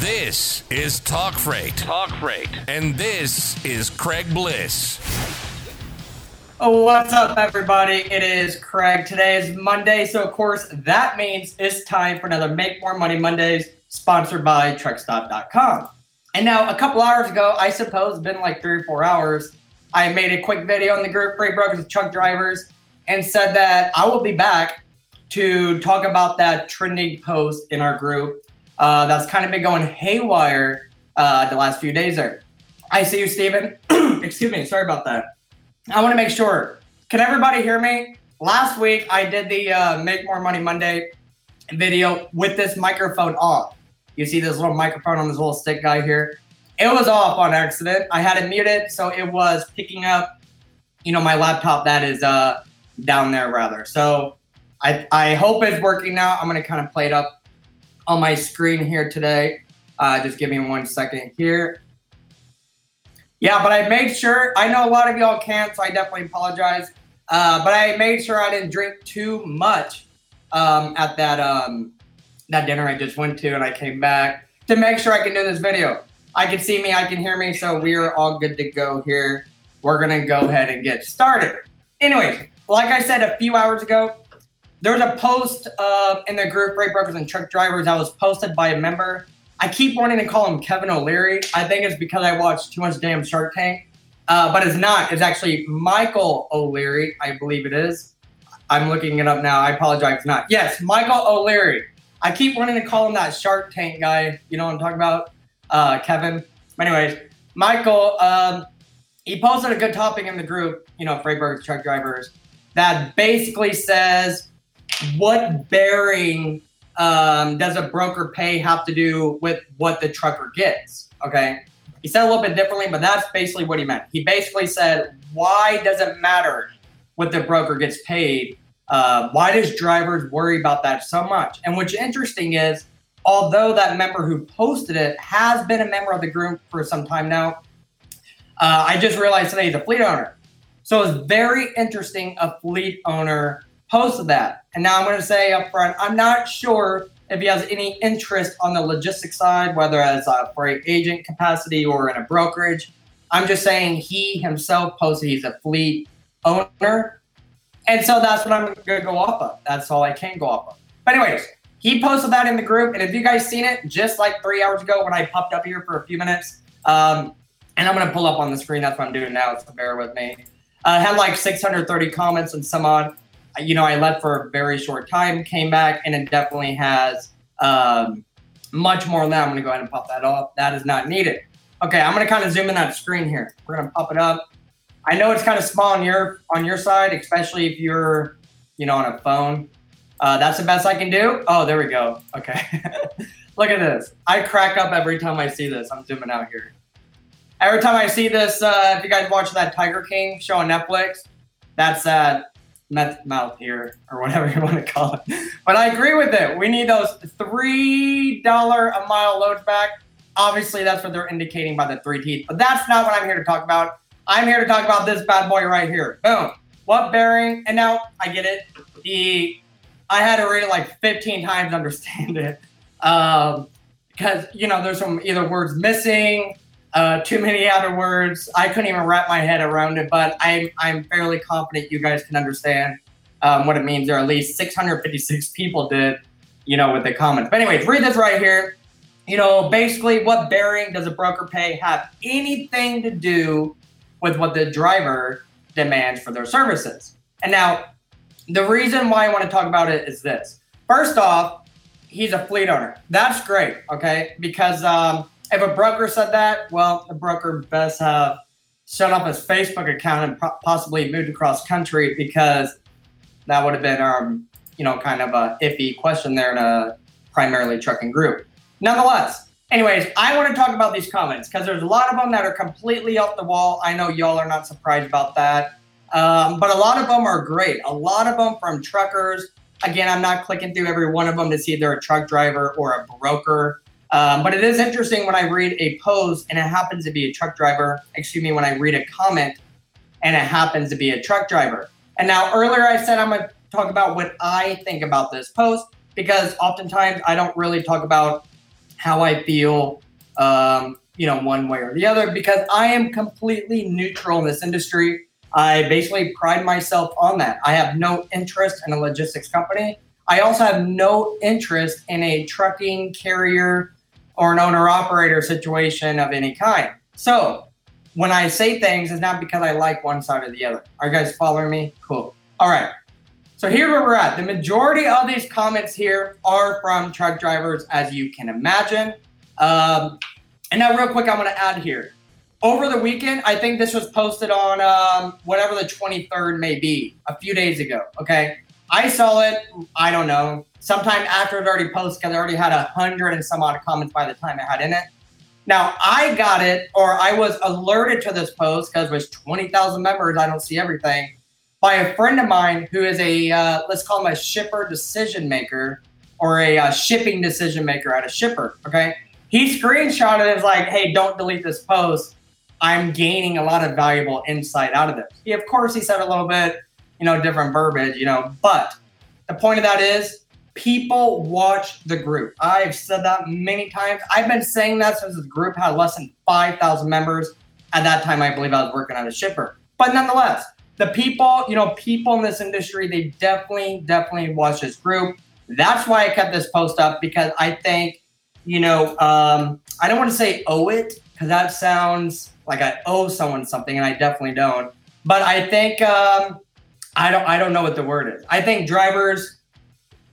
This is Talk Freight. Talk Freight. And this is Craig Bliss. Oh, what's up, everybody? It is Craig. Today is Monday, so of course that means it's time for another Make More Money Mondays, sponsored by TruckStop.com. And now, a couple hours ago, I suppose it's been like three or four hours, I made a quick video on the group Freight Brokers and Truck Drivers and said that I will be back to talk about that trending post in our group uh, that's kind of been going haywire uh, the last few days there. I see you, Steven. Excuse me. Sorry about that. I want to make sure. Can everybody hear me? Last week, I did the uh, Make More Money Monday video with this microphone off. You see this little microphone on this little stick guy here? It was off on accident. I had it muted, so it was picking up, you know, my laptop that is uh, down there rather. So I, I hope it's working now. I'm going to kind of play it up on my screen here today. Uh, just give me one second here. Yeah, but I made sure, I know a lot of y'all can't, so I definitely apologize. Uh, but I made sure I didn't drink too much um, at that um, that dinner I just went to, and I came back to make sure I can do this video. I can see me, I can hear me, so we're all good to go here. We're gonna go ahead and get started. Anyways, like I said a few hours ago, there was a post uh, in the group Freight Brokers and Truck Drivers that was posted by a member. I keep wanting to call him Kevin O'Leary. I think it's because I watched too much damn Shark Tank, uh, but it's not. It's actually Michael O'Leary, I believe it is. I'm looking it up now. I apologize. It's not. Yes, Michael O'Leary. I keep wanting to call him that Shark Tank guy. You know what I'm talking about? Uh, Kevin. Anyways, Michael, um, he posted a good topic in the group, you know, Freight Brokers, Truck Drivers, that basically says what bearing um, does a broker pay have to do with what the trucker gets? Okay. He said a little bit differently, but that's basically what he meant. He basically said, why does it matter what the broker gets paid? Uh, why does drivers worry about that so much? And what's interesting is, although that member who posted it has been a member of the group for some time now, uh, I just realized today he's a fleet owner. So it's very interesting a fleet owner posted that. And now I'm going to say up front, I'm not sure if he has any interest on the logistics side, whether as a freight agent capacity or in a brokerage. I'm just saying he himself posted he's a fleet owner. And so that's what I'm going to go off of. That's all I can go off of. But, anyways, he posted that in the group. And if you guys seen it just like three hours ago when I popped up here for a few minutes, um, and I'm going to pull up on the screen. That's what I'm doing now. So bear with me. Uh, had like 630 comments and some odd you know, I left for a very short time, came back, and it definitely has um, much more than that. I'm going to go ahead and pop that off. That is not needed. Okay, I'm going to kind of zoom in that screen here. We're going to pop it up. I know it's kind of small on your on your side, especially if you're, you know, on a phone. Uh, that's the best I can do. Oh, there we go. Okay. Look at this. I crack up every time I see this. I'm zooming out here. Every time I see this, uh, if you guys watch that Tiger King show on Netflix, that's uh, meth mouth here or whatever you want to call it. But I agree with it. We need those three dollar a mile load back. Obviously, that's what they're indicating by the three teeth. But that's not what I'm here to talk about. I'm here to talk about this bad boy right here. Boom. What bearing? And now I get it. The I had to read it like 15 times to understand it. Um, because you know there's some either words missing uh, too many other words. I couldn't even wrap my head around it, but I'm I'm fairly confident you guys can understand um, what it means. There are at least 656 people did, you know, with the comments. But anyways, read this right here. You know, basically, what bearing does a broker pay have anything to do with what the driver demands for their services? And now, the reason why I want to talk about it is this. First off, he's a fleet owner. That's great, okay? Because um, if a broker said that, well, the broker best have shut off his Facebook account and possibly moved across country because that would have been, um, you know, kind of a iffy question there in a primarily trucking group. Nonetheless, anyways, I want to talk about these comments because there's a lot of them that are completely off the wall. I know y'all are not surprised about that. Um, but a lot of them are great. A lot of them from truckers. Again, I'm not clicking through every one of them to see if they're a truck driver or a broker. Um, but it is interesting when I read a post and it happens to be a truck driver. Excuse me, when I read a comment and it happens to be a truck driver. And now earlier I said I'm going to talk about what I think about this post because oftentimes I don't really talk about how I feel, um, you know, one way or the other, because I am completely neutral in this industry. I basically pride myself on that. I have no interest in a logistics company. I also have no interest in a trucking carrier or an owner operator situation of any kind. So when I say things, it's not because I like one side or the other. Are you guys following me? Cool. All right. So here where we're at. The majority of these comments here are from truck drivers, as you can imagine. Um, and now, real quick, I'm going to add here. Over the weekend, I think this was posted on um, whatever the 23rd may be, a few days ago. Okay. I saw it, I don't know, sometime after it already posted because I already had a hundred and some odd comments by the time I had in it. Now I got it, or I was alerted to this post because with 20,000 members, I don't see everything by a friend of mine who is a uh, let's call him a shipper decision maker or a uh, shipping decision maker at a shipper. Okay, he screenshotted it as like, "Hey, don't delete this post. I'm gaining a lot of valuable insight out of this." He, of course, he said a little bit, you know, different verbiage, you know, but the point of that is people watch the group. I've said that many times. I've been saying that since the group had less than 5,000 members. At that time, I believe I was working on a shipper. But nonetheless, the people, you know, people in this industry, they definitely, definitely watch this group. That's why I kept this post up because I think, you know, um, I don't want to say owe it because that sounds like I owe someone something, and I definitely don't. But I think um, I don't, I don't know what the word is. I think drivers,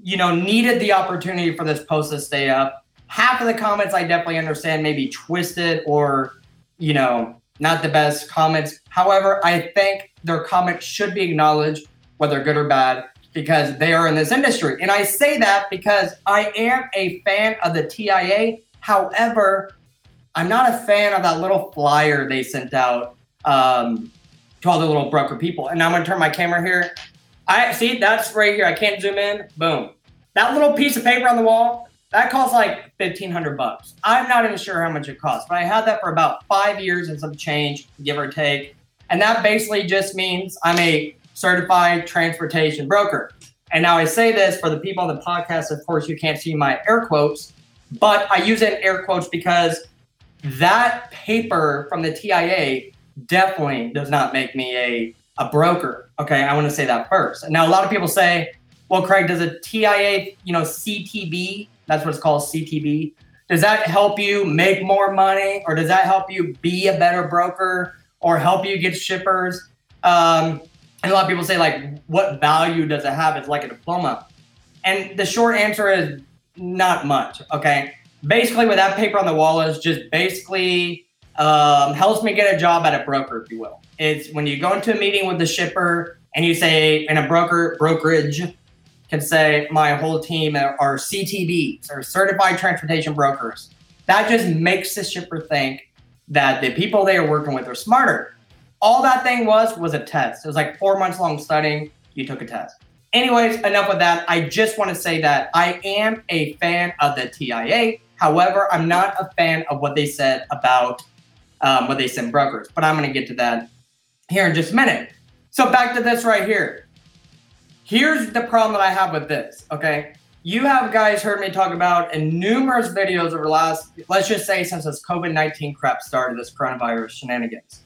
you know, needed the opportunity for this post to stay up. Half of the comments I definitely understand maybe twisted or, you know, not the best comments. However, I think their comments should be acknowledged, whether good or bad, because they are in this industry. And I say that because I am a fan of the TIA. However, I'm not a fan of that little flyer they sent out um, to all the little broker people. And now I'm going to turn my camera here. I see that's right here. I can't zoom in. Boom. That little piece of paper on the wall, that costs like fifteen hundred bucks. I'm not even sure how much it costs, but I had that for about five years and some change, give or take. And that basically just means I'm a certified transportation broker. And now I say this for the people on the podcast, of course, you can't see my air quotes, but I use it in air quotes because that paper from the TIA definitely does not make me a, a broker. Okay, I want to say that first. Now a lot of people say, well, Craig, does a TIA, you know, CTB, that's what it's called, CTB, does that help you make more money or does that help you be a better broker? or help you get shippers. Um, and a lot of people say, like, what value does it have? It's like a diploma. And the short answer is not much. Okay. Basically, what that paper on the wall is just basically um, helps me get a job at a broker, if you will. It's when you go into a meeting with the shipper and you say, and a broker brokerage can say, my whole team are CTBs or certified transportation brokers. That just makes the shipper think that the people they are working with are smarter. All that thing was was a test. It was like four months long studying. You took a test. Anyways, enough with that. I just want to say that I am a fan of the TIA. However, I'm not a fan of what they said about um, what they send brokers. But I'm going to get to that here in just a minute. So back to this right here. Here's the problem that I have with this. Okay, you have guys heard me talk about in numerous videos over the last, let's just say, since this COVID 19 crap started, this coronavirus shenanigans.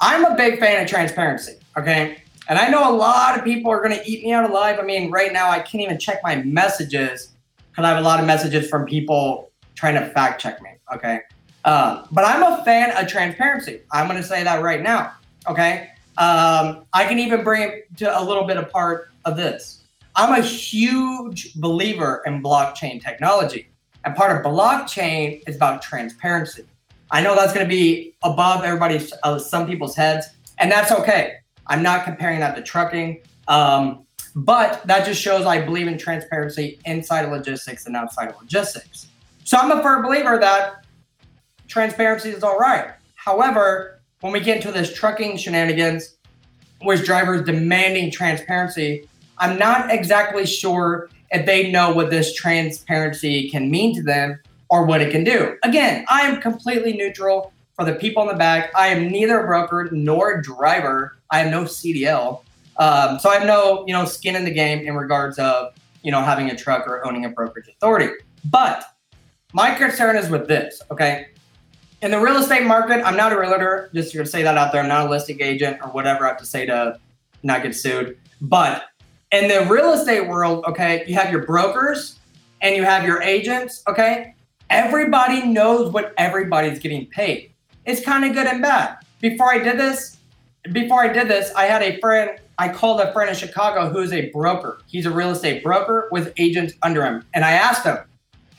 I'm a big fan of transparency, okay? And I know a lot of people are going to eat me out alive. I mean, right now, I can't even check my messages because I have a lot of messages from people trying to fact check me, okay? Um, but I'm a fan of transparency. I'm going to say that right now, okay? Um, I can even bring it to a little bit of part of this. I'm a huge believer in blockchain technology. And part of blockchain is about transparency. I know that's going to be above everybody's, uh, some people's heads, and that's okay. I'm not comparing that to trucking. Um, but that just shows I believe in transparency inside of logistics and outside of logistics. So I'm a firm believer that transparency is all right. However, when we get into this trucking shenanigans, with drivers demanding transparency, I'm not exactly sure if they know what this transparency can mean to them or what it can do. Again, I am completely neutral for the people in the back. I am neither a broker nor a driver. I have no CDL. Um, so I have no, you know, skin in the game in regards of, you know, having a truck or owning a brokerage authority. But My concern is with this, okay? In the real estate market, I'm not a realtor, just to say that out there. I'm not a listing agent or whatever I have to say to not get sued. But in the real estate world, okay, you have your brokers and you have your agents, okay? Everybody knows what everybody's getting paid. It's kind of good and bad. Before I did this, before I did this, I had a friend, I called a friend in Chicago who's a broker. He's a real estate broker with agents under him. And I asked him,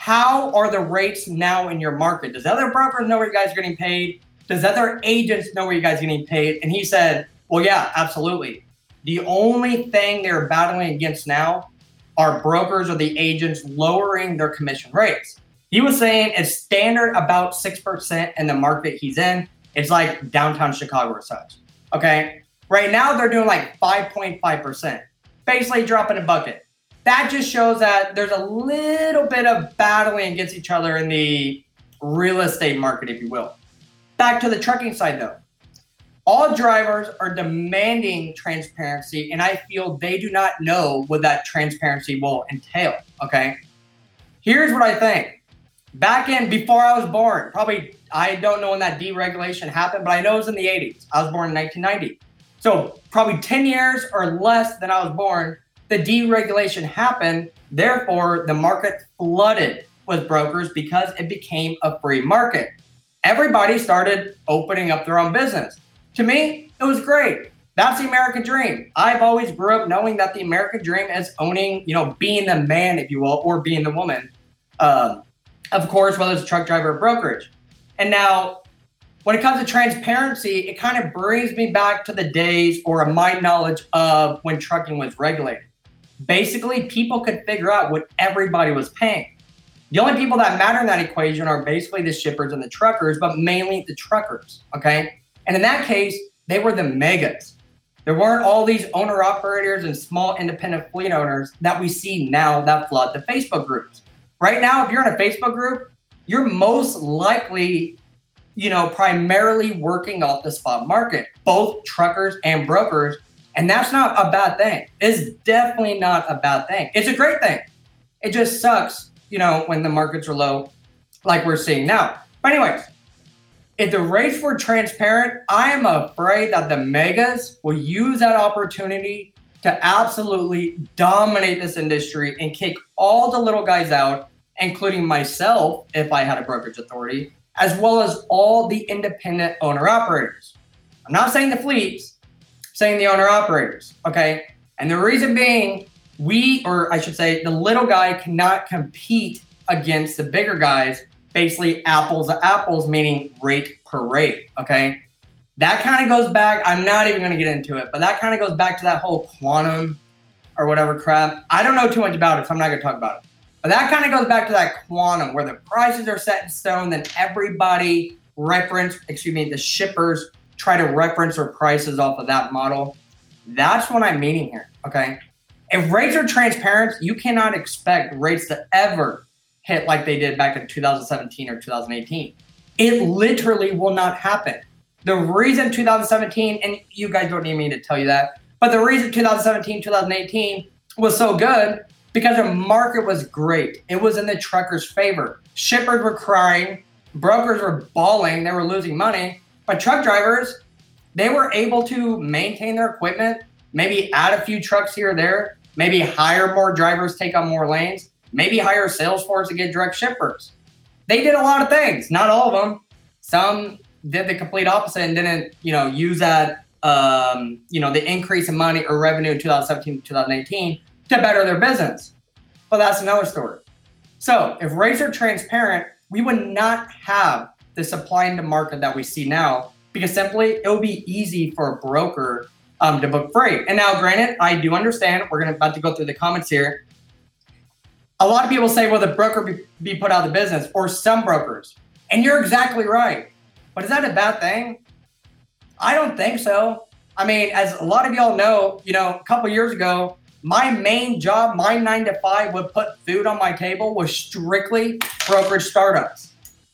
how are the rates now in your market? Does other brokers know where you guys are getting paid? Does other agents know where you guys are getting paid? And he said, well, yeah, absolutely. The only thing they're battling against now are brokers or the agents lowering their commission rates. He was saying it's standard about 6% in the market he's in. It's like downtown Chicago or such. Okay. Right now they're doing like 5.5%, basically dropping a bucket. That just shows that there's a little bit of battling against each other in the real estate market, if you will. Back to the trucking side though. All drivers are demanding transparency, and I feel they do not know what that transparency will entail. Okay. Here's what I think. Back in before I was born, probably I don't know when that deregulation happened, but I know it was in the 80s. I was born in 1990. So probably 10 years or less than I was born, the deregulation happened. Therefore, the market flooded with brokers because it became a free market. Everybody started opening up their own business. To me, it was great. That's the American dream. I've always grew up knowing that the American dream is owning, you know, being the man, if you will, or being the woman. Um, of course, whether it's a truck driver or brokerage. And now, when it comes to transparency, it kind of brings me back to the days or my knowledge of when trucking was regulated. Basically, people could figure out what everybody was paying. The only people that matter in that equation are basically the shippers and the truckers, but mainly the truckers. Okay. And in that case, they were the megas. There weren't all these owner operators and small independent fleet owners that we see now that flood the Facebook groups. Right now, if you're in a Facebook group, you're most likely, you know, primarily working off the spot market, both truckers and brokers. And that's not a bad thing. It's definitely not a bad thing. It's a great thing. It just sucks, you know, when the markets are low, like we're seeing now. But, anyways, if the rates were transparent, I am afraid that the megas will use that opportunity to absolutely dominate this industry and kick all the little guys out including myself if I had a brokerage authority, as well as all the independent owner operators. I'm not saying the fleets, saying the owner operators. Okay. And the reason being, we, or I should say, the little guy cannot compete against the bigger guys, basically apples to apples, meaning rate per rate. Okay. That kind of goes back. I'm not even going to get into it, but that kind of goes back to that whole quantum or whatever crap. I don't know too much about it, so I'm not going to talk about it. But that kind of goes back to that quantum where the prices are set in stone, then everybody reference, excuse me, the shippers try to reference their prices off of that model. That's what I'm meaning here. Okay. If rates are transparent, you cannot expect rates to ever hit like they did back in 2017 or 2018. It literally will not happen. The reason 2017, and you guys don't need me to tell you that, but the reason 2017, 2018 was so good because the market was great. It was in the truckers' favor. Shippers were crying, brokers were bawling, they were losing money. But truck drivers, they were able to maintain their equipment, maybe add a few trucks here or there, maybe hire more drivers, take on more lanes, maybe hire sales force to get direct shippers. They did a lot of things, not all of them. Some did the complete opposite and didn't, you know, use that, um, you know, the increase in money or revenue in 2017 2018 to better their business. But that's another story. So if rates are transparent, we would not have the supply and the market that we see now because simply it would be easy for a broker um, to book freight. And now, granted, I do understand. We're going to about to go through the comments here. A lot of people say, "Well, the broker be, be put out of the business," or some brokers, and you're exactly right. But is that a bad thing? I don't think so. I mean, as a lot of y'all know, you know, a couple years ago, my main job, my nine to five would put food on my table was strictly brokerage startups.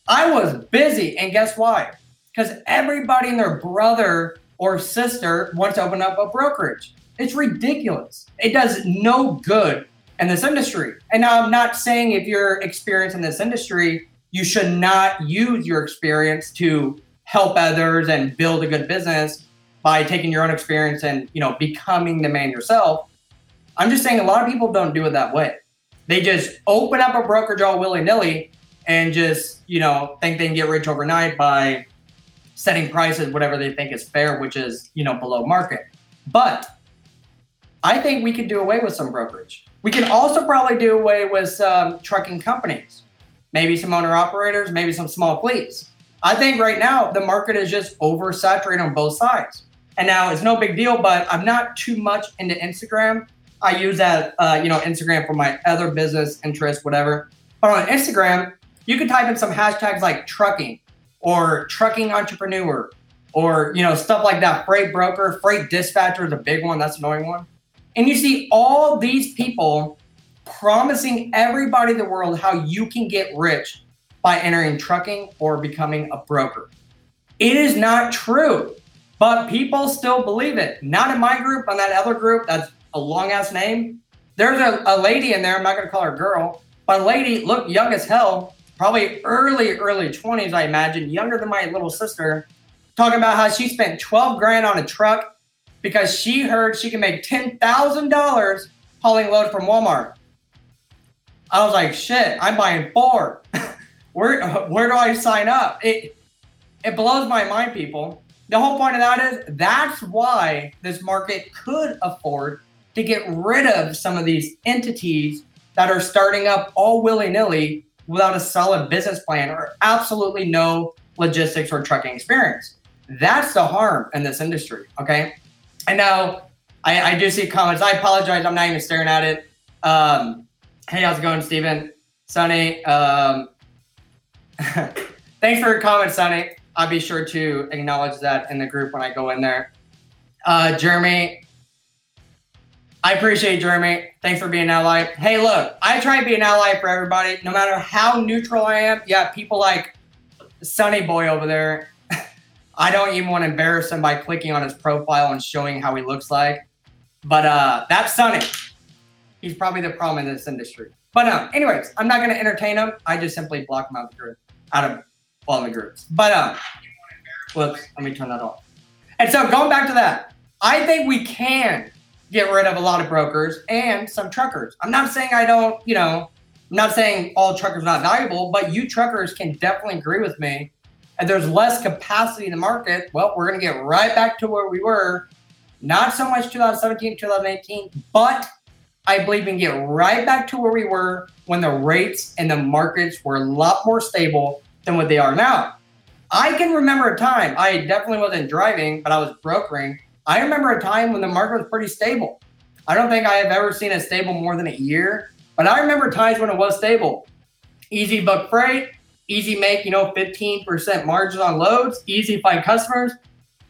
I was busy, and guess why? Because everybody and their brother or sister wants to open up a brokerage. It's ridiculous. It does no good in this industry. And now I'm not saying if you're experienced in this industry you should not use your experience to help others and build a good business by taking your own experience and you know becoming the man yourself. I'm just saying a lot of people don't do it that way. They just open up a brokerage all willy nilly and just you know think they can get rich overnight by setting prices whatever they think is fair, which is you know below market. But I think we could do away with some brokerage. We can also probably do away with some trucking companies, maybe some owner operators, maybe some small fleets. I think right now the market is just oversaturated on both sides. And now it's no big deal, but I'm not too much into Instagram. I use that, uh, you know, Instagram for my other business interests, whatever. But on Instagram, you can type in some hashtags like trucking or trucking entrepreneur or you know stuff like that. Freight broker, freight dispatcher is a big one. That's an annoying one. And you see all these people promising everybody in the world how you can get rich by entering trucking or becoming a broker. It is not true, but people still believe it. Not in my group, on that other group, that's a long ass name. There's a, a lady in there, I'm not gonna call her girl, but a lady looked young as hell, probably early, early 20s, I imagine, younger than my little sister, talking about how she spent 12 grand on a truck because she heard she can make $10,000 hauling load from Walmart. I was like, shit, I'm buying four. where where do I sign up? It it blows my mind, people. The whole point of that is that's why this market could afford to get rid of some of these entities that are starting up all willy nilly without a solid business plan or absolutely no logistics or trucking experience. That's the harm in this industry. Okay. And now I, I do see comments. I apologize. I'm not even staring at it. Um, hey, how's it going, Steven? Sonny, um, thanks for your comment, Sonny. I'll be sure to acknowledge that in the group when I go in there. Uh, Jeremy, I appreciate Jeremy. Thanks for being an ally. Hey, look, I try to be an ally for everybody, no matter how neutral I am. Yeah, people like Sunny Boy over there. I don't even want to embarrass him by clicking on his profile and showing how he looks like. But uh, that's Sunny. He's probably the problem in this industry. But um, anyways, I'm not to entertain him. I just simply block him out of the group out of all the groups. But um, whoops, let me turn that off. And so going back to that, I think we can get rid of a lot of brokers and some truckers. I'm not saying I don't, you know, I'm not saying all truckers are not valuable, but you truckers can definitely agree with me. And there's less capacity in the market. Well, we're going to get right back to where we were. Not so much 2017, 2018, but I believe we can get right back to where we were when the rates and the markets were a lot more stable than what they are now. I can remember a time, I definitely wasn't driving, but I was brokering. I remember a time when the market was pretty stable. I don't think I have ever seen it stable more than a year, but I remember times when it was stable. Easy book freight, easy make, you know, 15% margin on loads, easy find customers.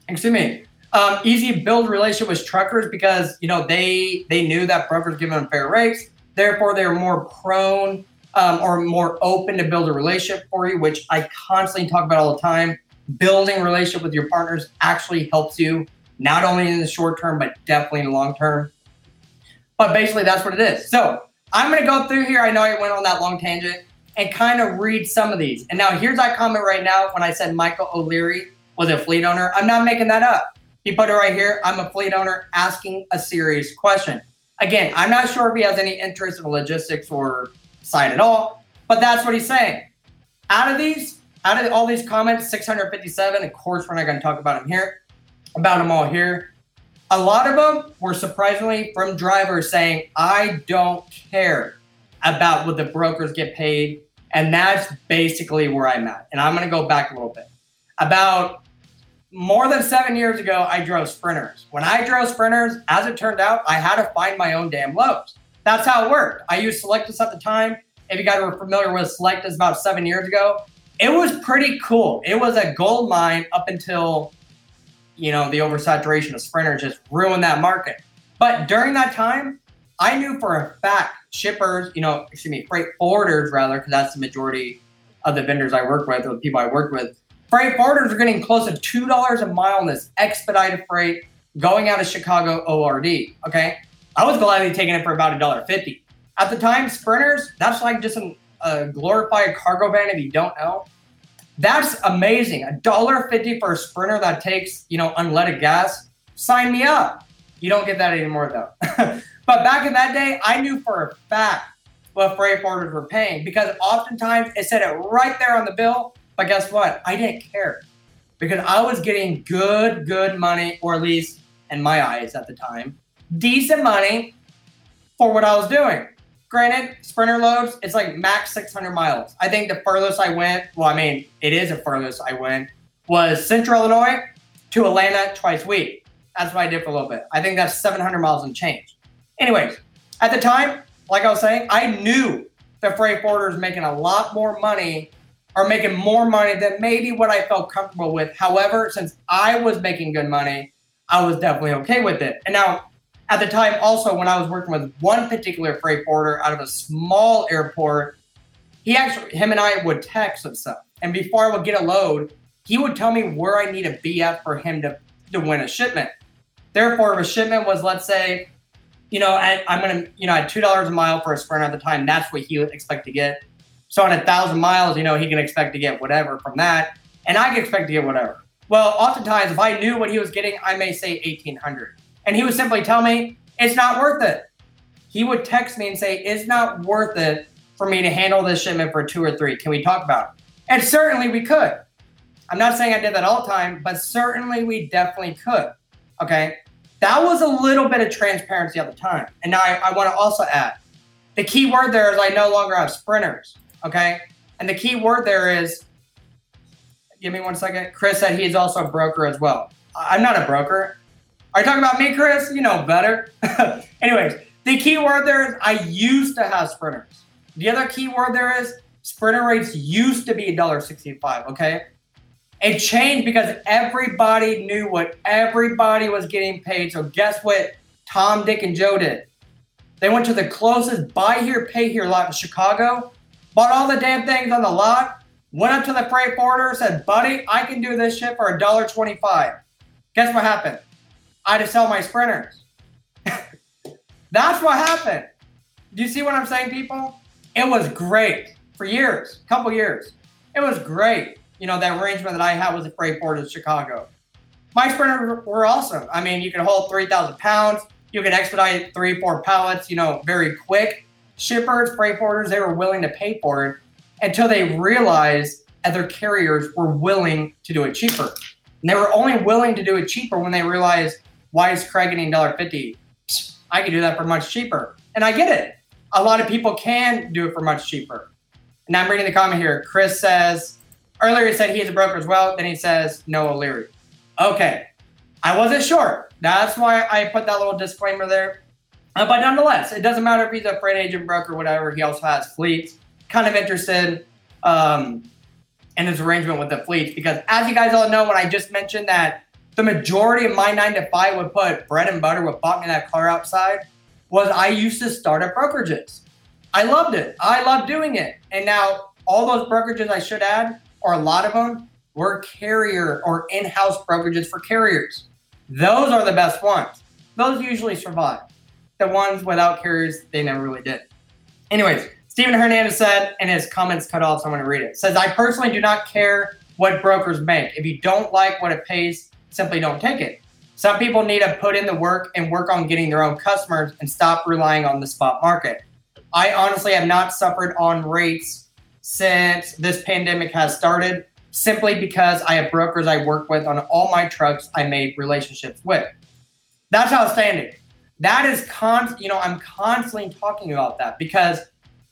Excuse me. Um, easy build relationship with truckers because you know they they knew that brokers give them fair rates. Therefore, they're more prone um, or more open to build a relationship for you, which I constantly talk about all the time. Building relationship with your partners actually helps you not only in the short term, but definitely in the long term. But basically, that's what it is. So I'm going to go through here. I know I went on that long tangent and kind of read some of these. And now here's that comment right now when I said Michael O'Leary was a fleet owner. I'm not making that up. He put it right here. I'm a fleet owner asking a serious question. Again, I'm not sure if he has any interest in logistics or side at all, but that's what he's saying. Out of these, out of all these comments, 657, of course, we're not going to talk about them here, about them all here. A lot of them were surprisingly from drivers saying, I don't care about what the brokers get paid. And that's basically where I'm at. And I'm going to go back a little bit. About more than seven years ago, I drove sprinters. When I drove sprinters, as it turned out, I had to find my own damn loads. That's how it worked. I used Sylectus at the time. If you guys were familiar with Sylectus about seven years ago, it was pretty cool. It was a gold mine up until, you know, the oversaturation of sprinters just ruined that market. But during that time, I knew for a fact shippers, you know, excuse me, freight forwarders rather, because that's the majority of the vendors I work with or the people I work with Freight forwarders are getting close to two dollars a mile in this expedited freight going out of Chicago ORD. Okay, I was gladly taking it for about a dollar fifty. At the time, sprinters that's like just an a glorified cargo van if you don't know. That's amazing. A dollar fifty for a sprinter that takes, you know, unleaded gas. Sign me up. You don't get that anymore though. but back in that day, I knew for a fact what freight forwarders were paying because oftentimes it said it right there on the bill. But guess what? I didn't care because I was getting good, good money, or at least in my eyes at the time, decent money for what I was doing. Granted, sprinter loads, it's like max 600 miles. I think the furthest I went, well, I mean, it is the furthest I went, was Central Illinois to Atlanta twice a week. That's what I did for a little bit. I think that's 700 miles and change. Anyways, at the time, like I was saying, I knew the freight forwarders making a lot more money or making more money than maybe what I felt comfortable with. However, since I was making good money, I was definitely okay with it. And now, at the time, also when I was working with one particular freight forwarder out of a small airport, he actually, him and I would text and stuff. And before I would get a load, he would tell me where I need to be at for him to, to win a shipment. Therefore, if a shipment was, let's say, you know, I, I'm going to, you know, at $2 a mile for a sprinter at the time, that's what he would expect to get. So on a thousand miles, you know, he can expect to get whatever from that. And I can expect to get whatever. Well, oftentimes, if I knew what he was getting, I may say 1800 And he would simply tell me, it's not worth it. He would text me and say, it's not worth it for me to handle this shipment for two or three. Can we talk about it? And certainly we could. I'm not saying I did that all the time, but certainly we definitely could. Okay. That was a little bit of transparency at the time. And now I, I want to also add the key word there is I no longer have sprinters. Okay. And the key word there is give me one second. Chris said he's also a broker as well. I'm not a broker. Are you talking about me, Chris? You know better. Anyways, the key word there is I used to have sprinters. The other key word there is sprinter rates used to be $1.65. Okay. It changed because everybody knew what everybody was getting paid. So guess what Tom, Dick, and Joe did? They went to the closest buy here, pay here lot in Chicago, bought all the damn things on the lot, Went up to the freight forwarder, said, buddy, I can do this shit for a dollar twenty-five. Guess what happened? I had to sell my sprinters. That's what happened. Do you see what I'm saying, people? It was great for years, a couple years. It was great. You know, that arrangement that I had with the freight forwarder in Chicago. My sprinters were awesome. I mean, you can hold 3,000 pounds. You can expedite three, four pallets, you know, very quick. Shippers, freight forwarders, they were willing to pay for it until they realized other carriers were willing to do it cheaper. And they were only willing to do it cheaper when they realized, why is Craig getting $1.50? I can do that for much cheaper. And I get it. A lot of people can do it for much cheaper. And I'm reading the comment here. Chris says, earlier he said he's a broker as well. Then he says, no O'Leary. Okay. I wasn't sure. That's why I put that little disclaimer there. Uh, but nonetheless, it doesn't matter if he's a freight agent, broker, whatever. He also has fleets kind of interested um, in his arrangement with the fleets because, as you guys all know, when I just mentioned that the majority of my nine to five would put bread and butter, what bought me that car outside, was I used to start at brokerages. I loved it. I loved doing it. And now all those brokerages I should add, or a lot of them, were carrier or in-house brokerages for carriers. Those are the best ones. Those usually survive. The ones without carriers, they never really did. Anyways, Stephen Hernandez said, and his comments cut off, so I'm going to read it. Says, I personally do not care what brokers make. If you don't like what it pays, simply don't take it. Some people need to put in the work and work on getting their own customers and stop relying on the spot market. I honestly have not suffered on rates since this pandemic has started, simply because I have brokers I work with on all my trucks I made relationships with. That's outstanding. That is con you know, I'm constantly talking about that because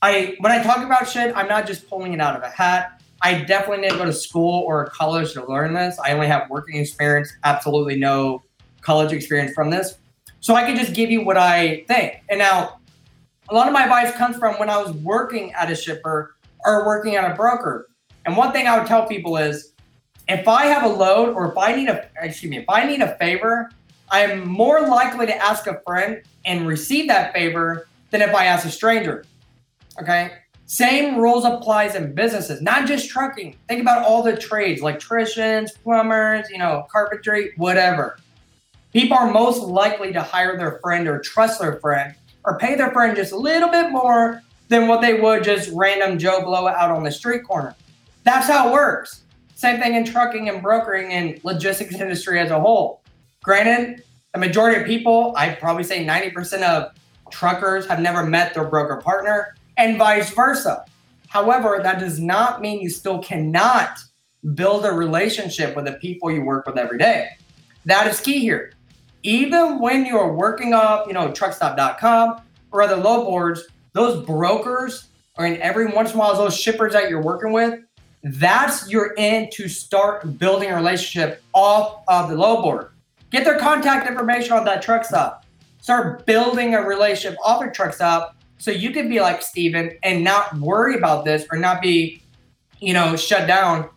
I when I talk about shit, I'm not just pulling it out of a hat. I definitely didn't go to school or college to learn this. I only have working experience, absolutely no college experience from this. So I can just give you what I think. And now, a lot of my advice comes from when I was working at a shipper or working at a broker. And one thing I would tell people is if I have a load or if I need a excuse me, if I need a favor, I'm more likely to ask a friend and receive that favor than if I ask a stranger. Okay. Same rules applies in businesses, not just trucking. Think about all the trades, electricians, plumbers, you know, carpentry, whatever. People are most likely to hire their friend or trust their friend or pay their friend just a little bit more than what they would just random Joe Blow out on the street corner. That's how it works. Same thing in trucking and brokering and logistics industry as a whole. Granted, the majority of people, I'd probably say 90% of truckers have never met their broker partner and vice versa. However, that does not mean you still cannot build a relationship with the people you work with every day. That is key here. Even when you're working off, you know, truckstop.com or other load boards, those brokers or in every once in a while those shippers that you're working with, that's your in to start building a relationship off of the load board. Get their contact information on that truck stop. Start building a relationship off a truck stop so you can be like Steven and not worry about this or not be, you know, shut down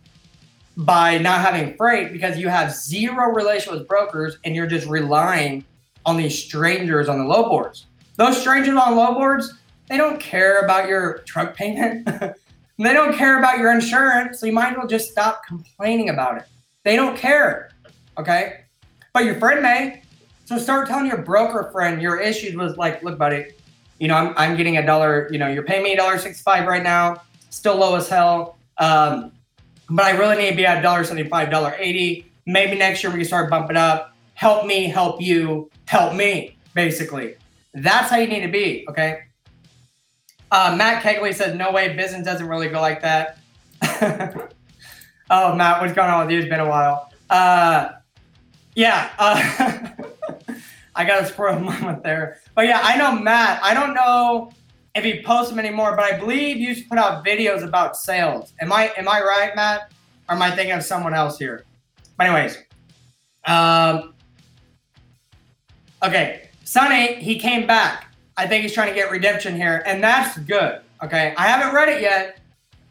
by not having freight because you have zero relation with brokers and you're just relying on these strangers on the low boards. Those strangers on low boards, they don't care about your truck payment. they don't care about your insurance. So you might as well just stop complaining about it. They don't care. Okay. But your friend may. So start telling your broker friend your issues was like, look, buddy, you know, I'm, I'm getting a dollar, you know, you're paying me a dollar sixty-five right now, still low as hell. Um, but I really need to be at dollar seventy-five, dollar eighty. Maybe next year we can start bumping up. Help me, help you, help me, basically. That's how you need to be, okay? Uh, Matt Kegley says, no way, business doesn't really go like that. oh, Matt, what's going on with you? It's been a while. Uh, yeah, uh, I got to a squirrel moment there. But yeah, I know Matt. I don't know if he posts them anymore, but I believe you to put out videos about sales. Am I am I right, Matt? Or am I thinking of someone else here? But anyways, um, okay, Sonny, he came back. I think he's trying to get redemption here, and that's good. Okay, I haven't read it yet,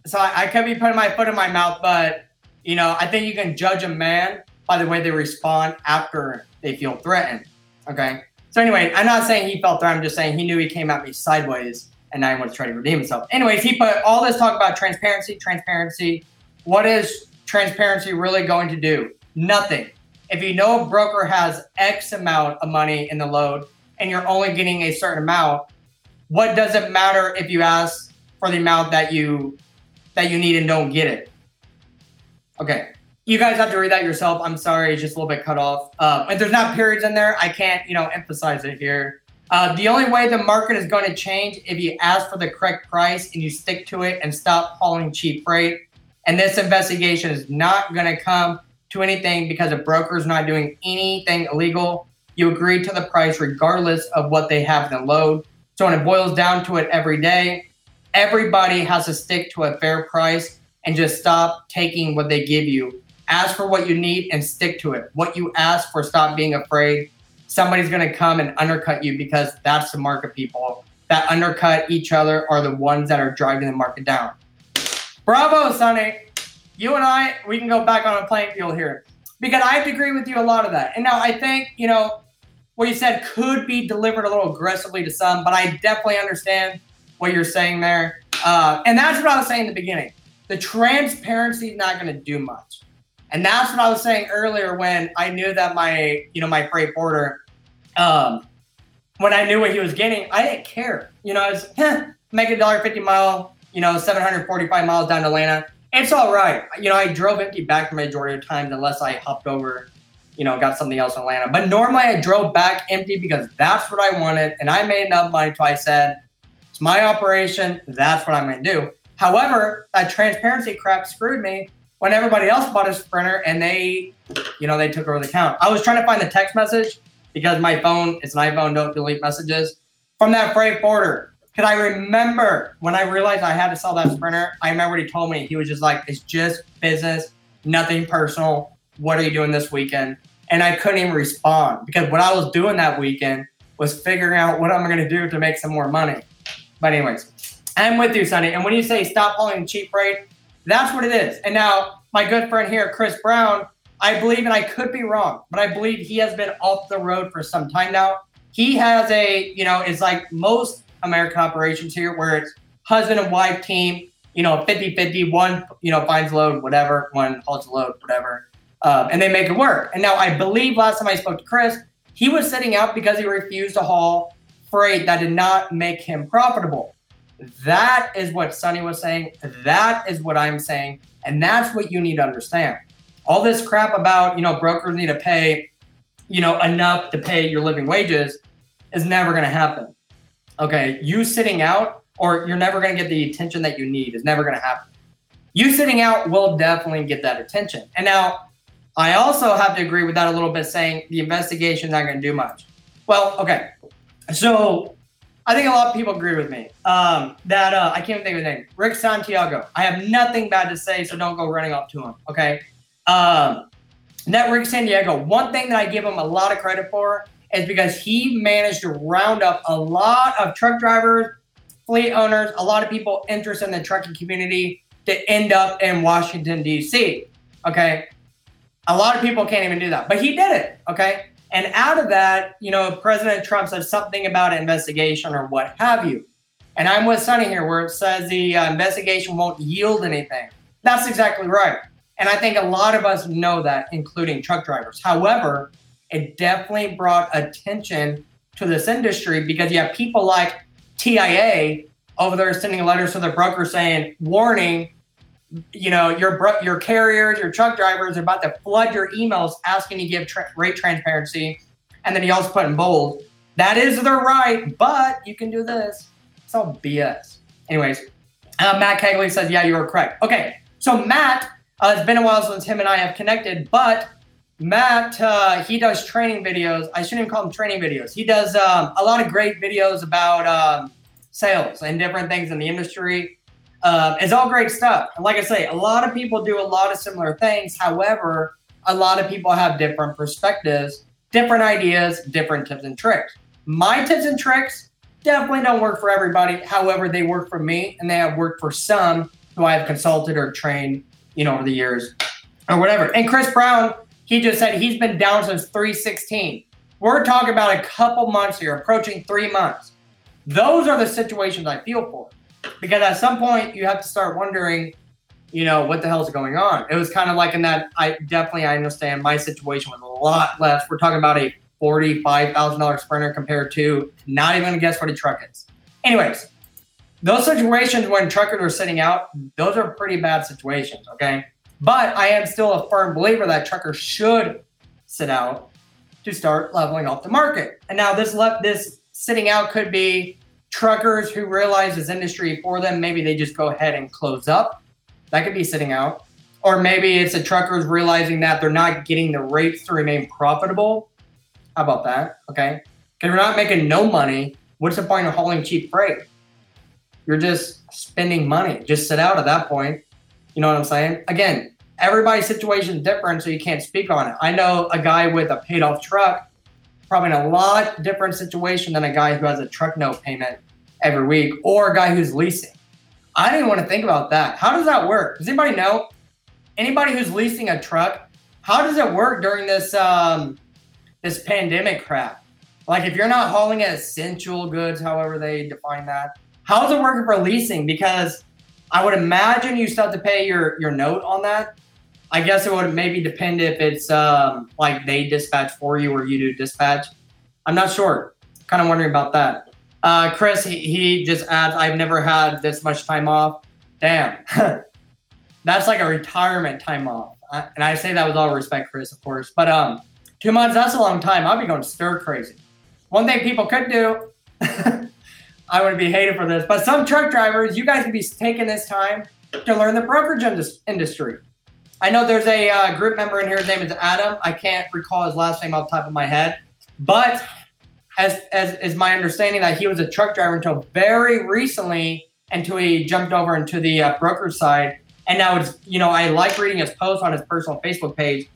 so I, I could be putting my foot in my mouth, but you know, I think you can judge a man by the way they respond after they feel threatened. Okay. So anyway, I'm not saying he felt threatened. I'm just saying he knew he came at me sideways, and now he wants to try to redeem himself. Anyways, he put all this talk about transparency, transparency. What is transparency really going to do? Nothing. If you know a broker has X amount of money in the load and you're only getting a certain amount, what does it matter if you ask for the amount that you that you need and don't get it? Okay you guys have to read that yourself. I'm sorry, it's just a little bit cut off. Uh, and there's not periods in there. I can't, you know, emphasize it here. Uh, the only way the market is going to change if you ask for the correct price and you stick to it and stop hauling cheap freight. And this investigation is not going to come to anything because a broker is not doing anything illegal. You agree to the price regardless of what they have in the load. So when it boils down to it every day, everybody has to stick to a fair price and just stop taking what they give you ask for what you need and stick to it. What you ask for, stop being afraid. Somebody's going to come and undercut you because that's the market people that undercut each other are the ones that are driving the market down. Bravo, Sonny. You and I, we can go back on a playing field here because I agree with you a lot of that. And now I think, you know, what you said could be delivered a little aggressively to some, but I definitely understand what you're saying there. Uh, and that's what I was saying in the beginning. The transparency is not going to do much. And that's what I was saying earlier when I knew that my, you know, my freight forwarder, um, when I knew what he was getting, I didn't care. You know, I was eh, make a dollar fifty mile, you know, seven hundred forty five miles down to Atlanta. It's all right. You know, I drove empty back the majority of the time unless I hopped over, you know, got something else in Atlanta. But normally I drove back empty because that's what I wanted, and I made enough money. So I said, it's my operation. That's what I'm to do. However, that transparency crap screwed me when everybody else bought a Sprinter and they, you know, they took over the account. I was trying to find the text message because my phone, it's an iPhone, don't delete messages from that freight forwarder. Because I remember when I realized I had to sell that Sprinter, I remember what he told me. He was just like, it's just business, nothing personal. What are you doing this weekend? And I couldn't even respond because what I was doing that weekend was figuring out what I'm going to do to make some more money. But, anyways, I'm with you, Sonny. And when you say stop hauling cheap freight, that's what it is. And now, my good friend here, Chris Brown, I believe, and I could be wrong, but I believe he has been off the road for some time now. He has a, you know, it's like most American operations here where it's husband and wife team, you know, 50 50, one, you know, finds load, whatever, one the load, whatever. Um, and they make it work. And now I believe last time I spoke to Chris, he was sitting out because he refused to haul freight that did not make him profitable. That is what Sonny was saying. That is what I'm saying. And that's what you need to understand. All this crap about, you know, brokers need to pay, you know, enough to pay your living wages is never going to happen. Okay. You sitting out or you're never going to get the attention that you need is never going to happen. You sitting out will definitely get that attention. And now I also have to agree with that a little bit, saying the investigation's not going to do much. Well, okay. So I think a lot of people agree with me. Um, that uh, I can't think of his name. Rick Santiago. I have nothing bad to say, so don't go running up to him. Okay. Um, that Rick Santiago. One thing that I give him a lot of credit for is because he managed to round up a lot of truck drivers, fleet owners, a lot of people interested in the trucking community to end up in Washington D.C. Okay. A lot of people can't even do that, but he did it. Okay. And out of that, you know, President Trump says something about an investigation or what have you. And I'm with Sonny here, where it says the uh, investigation won't yield anything. That's exactly right. And I think a lot of us know that, including truck drivers. However, it definitely brought attention to this industry because you have people like TIA over there sending letters to their broker saying, warning, you know your your carriers, your truck drivers are about to flood your emails asking you to give tra- rate transparency, and then he also put in bold that is their right, but you can do this. It's all BS. Anyways, uh, Matt Kegley says, "Yeah, you are correct." Okay, so Matt, uh, it's been a while since him and I have connected, but Matt, uh, he does training videos. I shouldn't even call them training videos. He does um, a lot of great videos about um, sales and different things in the industry. Uh, it's all great stuff. Like I say, a lot of people do a lot of similar things. However, a lot of people have different perspectives, different ideas, different tips and tricks. My tips and tricks definitely don't work for everybody. However, they work for me and they have worked for some who I have consulted or trained, you know, over the years or whatever. And Chris Brown, he just said he's been down since 316. We're talking about a couple months here, approaching three months. Those are the situations I feel for because at some point you have to start wondering, you know, what the hell's going on. It was kind of like in that. I definitely I understand my situation was a lot less. We're talking about a forty-five thousand dollar sprinter compared to not even guess what a truck is. Anyways, those situations when truckers are sitting out, those are pretty bad situations. Okay, but I am still a firm believer that truckers should sit out to start leveling off the market. And now this left this sitting out could be truckers who realize this industry for them, maybe they just go ahead and close up. That could be sitting out. Or maybe it's the truckers realizing that they're not getting the rates to remain profitable. How about that? Okay. Because you're not making no money. What's the point of hauling cheap freight? You're just spending money. Just sit out at that point. You know what I'm saying? Again, everybody's situation is different, so you can't speak on it. I know a guy with a paid off truck probably in a lot different situation than a guy who has a truck note payment every week or a guy who's leasing. I didn't even want to think about that. How does that work? Does anybody know? Anybody who's leasing a truck, how does it work during this um, this pandemic crap? Like if you're not hauling essential goods, however they define that, how's it working for leasing? Because I would imagine you still have to pay your your note on that. I guess it would maybe depend if it's um, like they dispatch for you or you do dispatch. I'm not sure. Kind of wondering about that. Uh, Chris, he, he just adds, I've never had this much time off. Damn. that's like a retirement time off. I, and I say that with all respect, Chris, of course. But um, two months, that's a long time. I'd be going stir crazy. One thing people could do, I would be hated for this, but some truck drivers, you guys could be taking this time to learn the brokerage industry. I know there's a uh, group member in here. His name is Adam. I can't recall his last name off the top of my head, but as as is my understanding that he was a truck driver until very recently, until he jumped over into the uh, broker side. And now it's you know I like reading his posts on his personal Facebook page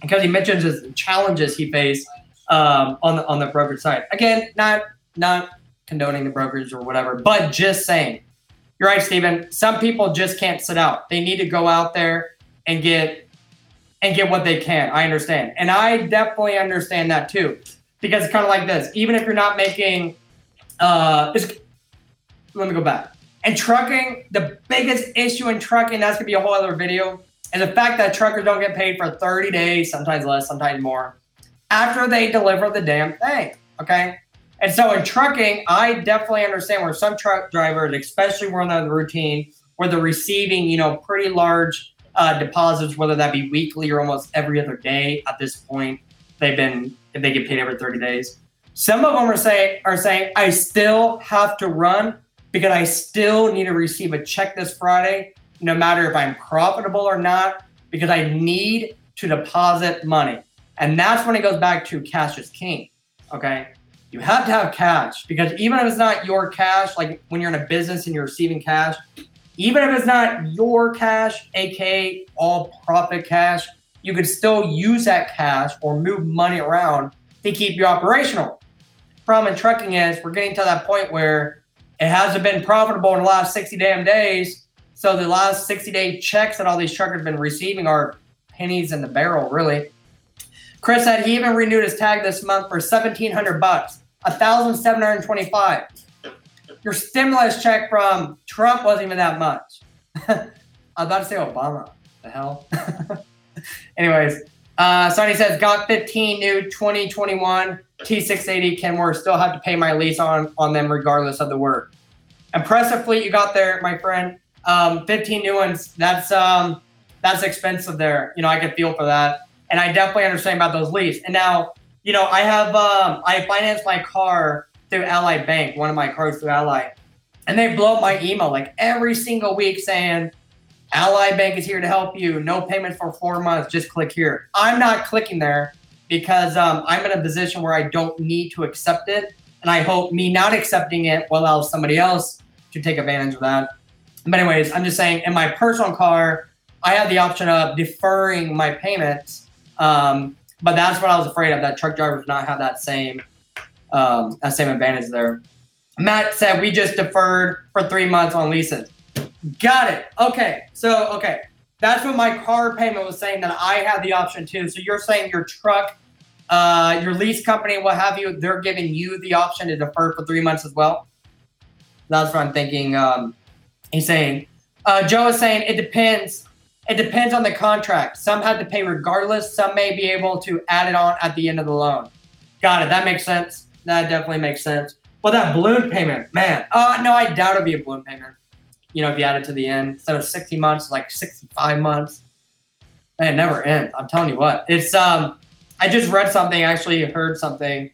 because he mentions his challenges he faced um, on the on the brokerage side. Again, not not condoning the brokers or whatever, but just saying. You're right, Stephen. Some people just can't sit out. They need to go out there and get and get what they can. I understand. And I definitely understand that too. Because it's kind of like this. Even if you're not making uh let me go back. And trucking, the biggest issue in trucking, that's gonna be a whole other video, is the fact that truckers don't get paid for 30 days, sometimes less, sometimes more, after they deliver the damn thing. Okay. And so in trucking, I definitely understand where some truck drivers, especially when they're the routine, where they're receiving, you know, pretty large uh, deposits, whether that be weekly or almost every other day at this point. They've been they get paid every 30 days. Some of them are saying are saying I still have to run because I still need to receive a check this Friday, no matter if I'm profitable or not, because I need to deposit money. And that's when it goes back to cash is king. Okay. You have to have cash because even if it's not your cash, like when you're in a business and you're receiving cash, even if it's not your cash, aka all profit cash, you could still use that cash or move money around to keep you operational. Problem in trucking is we're getting to that point where it hasn't been profitable in the last 60 damn days. So the last 60 day checks that all these truckers have been receiving are pennies in the barrel, really. Chris said he even renewed his tag this month for 1700 bucks, 1725. Your stimulus check from Trump wasn't even that much. I was about to say Obama. The hell? Anyways, uh, Sonny says, got 15 new 2021 T680 Kenworth. Still have to pay my lease on, on them regardless of the work. Impressive fleet you got there, my friend. Um, 15 new ones. That's um, that's expensive there. You know, I can feel for that. And I definitely understand about those leases. And now, you know, I have um, I financed my car through Ally Bank, one of my cards through Ally. And they blow up my email like every single week saying, Ally Bank is here to help you. No payment for four months. Just click here. I'm not clicking there because um, I'm in a position where I don't need to accept it. And I hope me not accepting it will allow somebody else to take advantage of that. But, anyways, I'm just saying in my personal car, I have the option of deferring my payments. Um, but that's what I was afraid of that truck drivers not have that same um, that same advantage there. Matt said we just deferred for three months on leases. Got it. Okay. So, okay. That's what my car payment was saying that I have the option too. So you're saying your truck, uh, your lease company, what have you, they're giving you the option to defer for three months as well? That's what I'm thinking. Um, he's saying, uh, Joe is saying it depends. It depends on the contract. Some had to pay regardless. Some may be able to add it on at the end of the loan. Got it. That makes sense. That definitely makes sense. Well, that balloon payment, man. Uh, no, I doubt it'd be a balloon payment you know, if you add it to the end, of 60 months, like 65 months. Man, it never ends. I'm telling you what. It's um I just read something, actually heard something.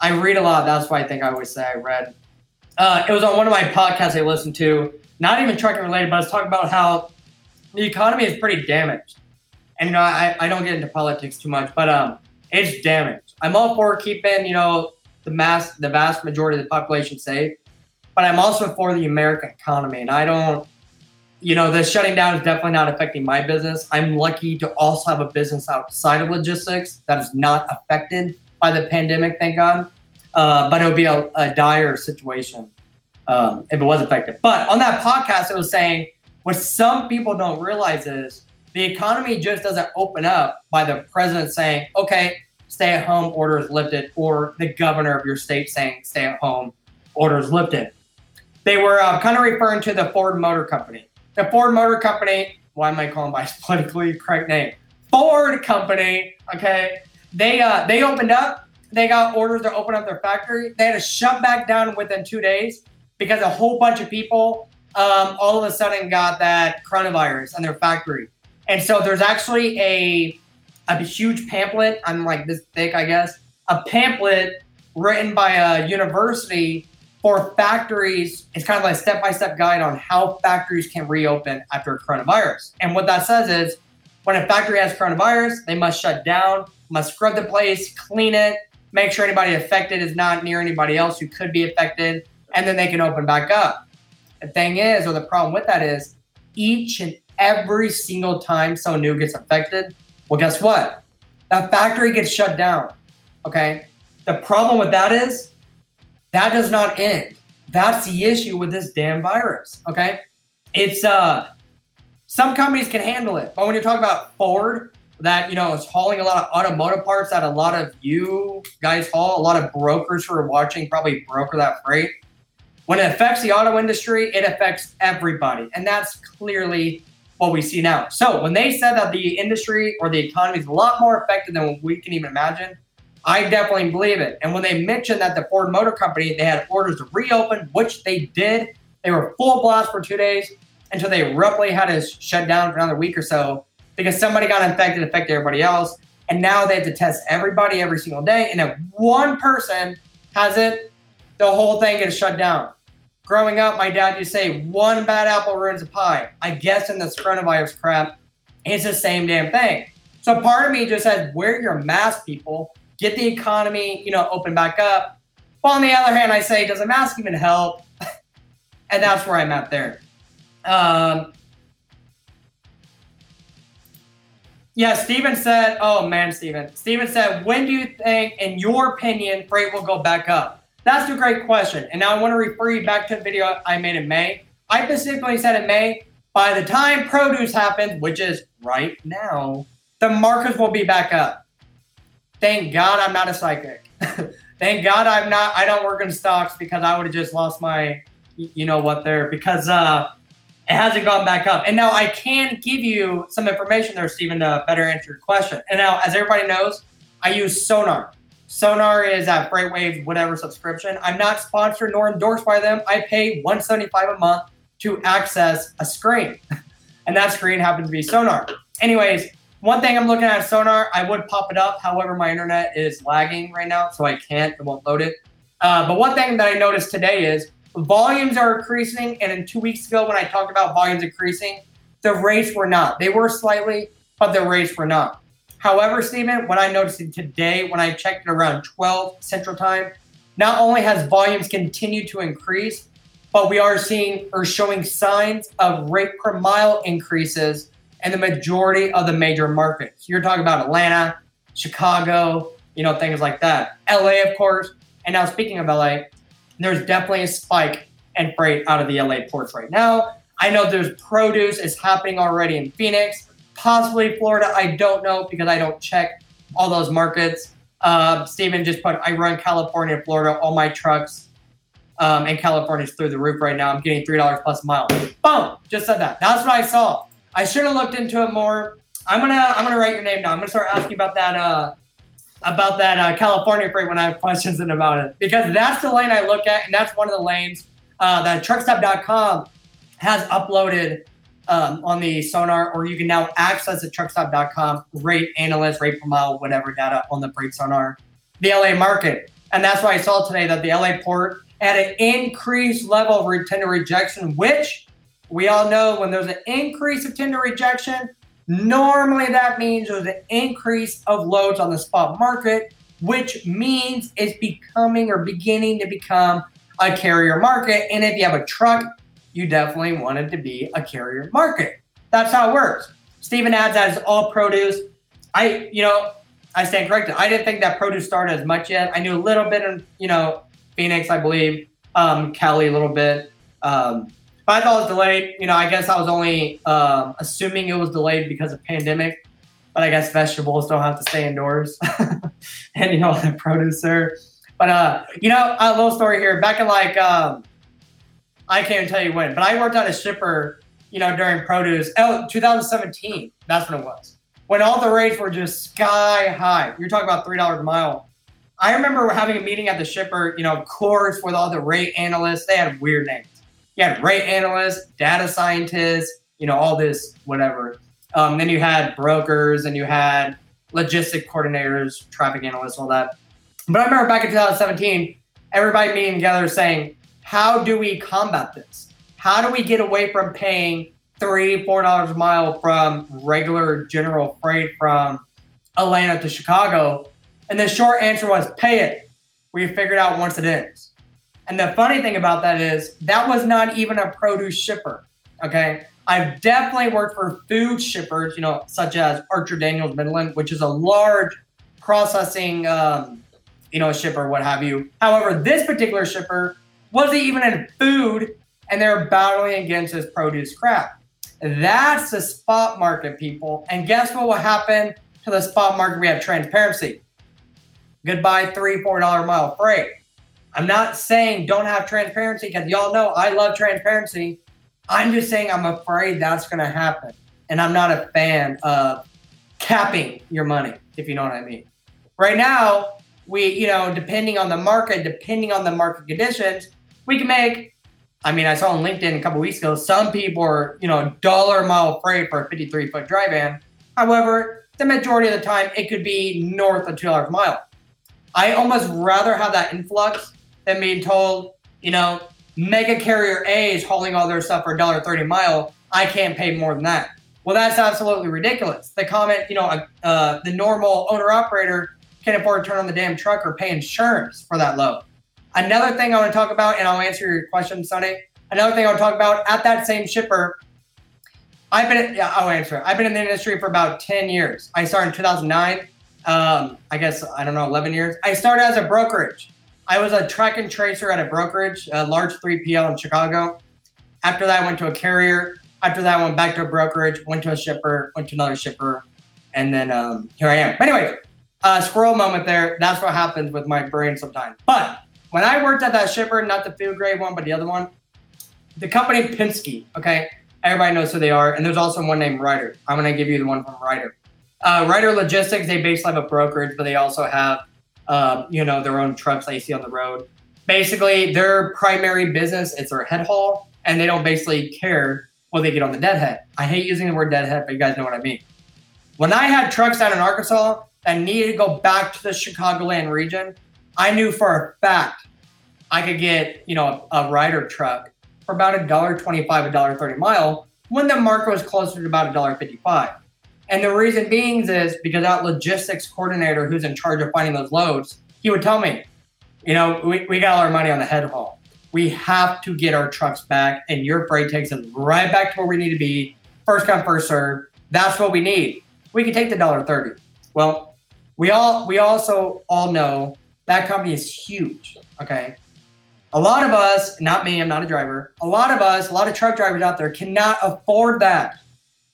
I read a lot, that's why I think I always say I read. Uh, it was on one of my podcasts I listened to, not even trucking related, but I was talking about how the economy is pretty damaged. And you know, I, I don't get into politics too much, but um it's damaged. I'm all for keeping, you know, the mass the vast majority of the population safe but I'm also for the American economy. And I don't, you know, the shutting down is definitely not affecting my business. I'm lucky to also have a business outside of logistics that is not affected by the pandemic, thank God. Uh, but it would be a, a dire situation um, if it was affected. But on that podcast, it was saying what some people don't realize is the economy just doesn't open up by the president saying, okay, stay at home, orders lifted, or the governor of your state saying, stay at home, orders lifted they were uh, kind of referring to the Ford Motor Company. The Ford Motor Company, why am I calling by politically correct name? Ford Company, okay? They uh, they opened up, they got orders to open up their factory. They had to shut back down within two days because a whole bunch of people um, all of a sudden got that coronavirus in their factory. And so there's actually a a huge pamphlet, I'm like this thick, I guess, a pamphlet written by a university for factories, it's kind of like a step by step guide on how factories can reopen after coronavirus. And what that says is when a factory has coronavirus, they must shut down, must scrub the place, clean it, make sure anybody affected is not near anybody else who could be affected, and then they can open back up. The thing is, or the problem with that is, each and every single time someone new gets affected, well, guess what? That factory gets shut down. Okay. The problem with that is that does not end. That's the issue with this damn virus. Okay. It's uh some companies can handle it, but when you're talking about Ford, that you know is hauling a lot of automotive parts that a lot of you guys haul, a lot of brokers who are watching probably broker that freight. When it affects the auto industry, it affects everybody. And that's clearly what we see now. So when they said that the industry or the economy is a lot more affected than we can even imagine, I definitely believe it. And when they mentioned that the Ford Motor Company they had orders to reopen, which they did, they were full blast for two days until they abruptly had to shut down for another week or so because somebody got infected, affected everybody else. And now they have to test everybody every single day. And if one person has it, the whole thing gets shut down. Growing up, my dad used to say, one bad apple ruins a pie. I guess in this coronavirus crap, it's the same damn thing. So part of me just says, wear your mask, people. Get the economy, you know, open back up. But on the other hand, I say, does a mask even help? and that's where I'm at there. Um, yeah, Steven said, oh man, Steven. Steven said, when do you think, in your opinion, freight will go back up? That's a great question. And now I want to refer you back to a video I made in May. I specifically said in May, by the time produce happens, which is right now, the markets will be back up. Thank God I'm not a psychic. Thank God I'm not, I don't work in stocks because I would have just lost my, you know what there, because uh, it hasn't gone back up. And now I can give you some information there, Stephen, to better answer your question. And now, as everybody knows, I use Sonar. Sonar is at Freightwaves, whatever subscription. I'm not sponsored nor endorsed by them. I pay 175 a month to access a screen. and that screen happens to be Sonar. Anyways, one thing I'm looking at Sonar, I would pop it up. However, my internet is lagging right now, so I can't, it won't load it. Uh, but one thing that I noticed today is volumes are increasing. And in two weeks ago, when I talked about volumes increasing, the rates were not. They were slightly, but the rates were not. However, Stephen, what I noticed today, when I checked it around 12 Central Time, not only has volumes continued to increase, but we are seeing or showing signs of rate per mile increases in the majority of the major markets. You're talking about Atlanta, Chicago, you know, things like that. LA, of course. And now speaking of LA, there's definitely a spike in freight out of the LA ports right now. I know there's produce is happening already in Phoenix, possibly Florida. I don't know because I don't check all those markets. Uh, Steven just put, I run California Florida. All my trucks um, in California is through the roof right now. I'm getting $3 plus a mile. Boom! Just said that. That's what I saw. I should have looked into it more. I'm gonna I'm gonna write your name down. I'm gonna start asking about that uh, about that uh, California freight when I have questions about it because that's the lane I look at, and that's one of the lanes uh, that Truckstop.com has uploaded um, on the Sonar, or you can now access the Truckstop.com rate analyst, rate per mile, whatever data on the freight Sonar, the LA market, and that's why I saw today that the LA port had an increased level of tender rejection, which we all know when there's an increase of tender rejection, Normally, that means there's an increase of loads on the spot market, which means it's becoming or beginning to become a carrier market. And if you have a truck, you definitely want it to be a carrier market. That's how it works. Stephen adds that as all produce. I, you know, I stand corrected. I didn't think that produce started as much yet. I knew a little bit in, you know, Phoenix, I believe, um, Cali a little bit. Um, but I thought it was delayed. You know, I guess I was only um, assuming it was delayed because of pandemic. But I guess vegetables don't have to stay indoors, and you know the produce there. But uh, you know, a little story here. Back in like um, I can't tell you when, but I worked on a shipper. You know, during produce, oh, 2017. That's when it was. When all the rates were just sky high. You're talking about three dollars a mile. I remember having a meeting at the shipper. You know, of course, with all the rate analysts. They had weird names you had rate analysts, data scientists, you know, all this, whatever. Um, then you had brokers and you had logistic coordinators, traffic analysts, all that. But I remember back in 2017, everybody meeting together saying, how do we combat this? How do we get away from paying three, four dollars a mile from regular general freight from Atlanta to Chicago? And the short answer was pay it. We figured out once it is. And the funny thing about that is that was not even a produce shipper. Okay. I've definitely worked for food shippers, you know, such as Archer Daniels Midland, which is a large processing, um, you know, shipper, what have you. However, this particular shipper wasn't even in food and they're battling against this produce crap. That's the spot market, people. And guess what will happen to the spot market? We have transparency. Goodbye, three, four dollar mile freight. I'm not saying don't have transparency because y'all know I love transparency. I'm just saying I'm afraid that's going to happen. And I'm not a fan of capping your money, if you know what I mean. Right now, we, you know, depending on the market, depending on the market conditions, we can make. I mean, I saw on LinkedIn a couple weeks ago, some people are, you know, dollar mile freight for a 53 foot dry van. However, the majority of the time, it could be north of two dollars a mile. I almost rather have that influx than being told, you know, mega carrier A is hauling all their stuff for $1.30 a mile. I can't pay more than that. Well, that's absolutely ridiculous. The comment, you know, uh, the normal owner operator can't afford to turn on the damn truck or pay insurance for that load. Another thing I want to talk about, and I'll answer your question, Sonny. Another thing I want to talk about at that same shipper, I've been, yeah, I'll answer. I've been in the industry for about 10 years. I started in 2009. Um, I guess, I don't know, 11 years. I started as a brokerage. I was a track and tracer at a brokerage, a large 3PL in Chicago. After that, I went to a carrier. After that, I went back to a brokerage, went to a shipper, went to another shipper, and then um, here I am. Anyway, uh, squirrel moment there. That's what happens with my brain sometimes. But when I worked at that shipper, not the food grade one, but the other one, the company Penske, okay? Everybody knows who they are. And there's also one named Ryder. I'm going to give you the one from Ryder. Uh, Ryder Logistics, they basically have a brokerage, but they also have, uh, you know, their own trucks you see on the road. Basically, their primary business is their head haul, and they don't basically care what they get on the deadhead. I hate using the word deadhead, but you guys know what I mean. When I had trucks down in Arkansas that needed to go back to the Chicagoland region, I knew for a fact I could get, you know, a, a Ryder truck for about a dollar twenty-five, a dollar thirty mile, when the market was closer to about a dollar fifty-five. And the reason being is because that logistics coordinator who's in charge of finding those loads, he would tell me, you know, we, we got all our money on the head haul. We have to get our trucks back, and your freight takes us right back to where we need to be. First come, first serve. That's what we need. We can take the dollar thirty. Well, we all we also all know that company is huge. Okay. A lot of us, not me, I'm not a driver, a lot of us, a lot of truck drivers out there cannot afford that.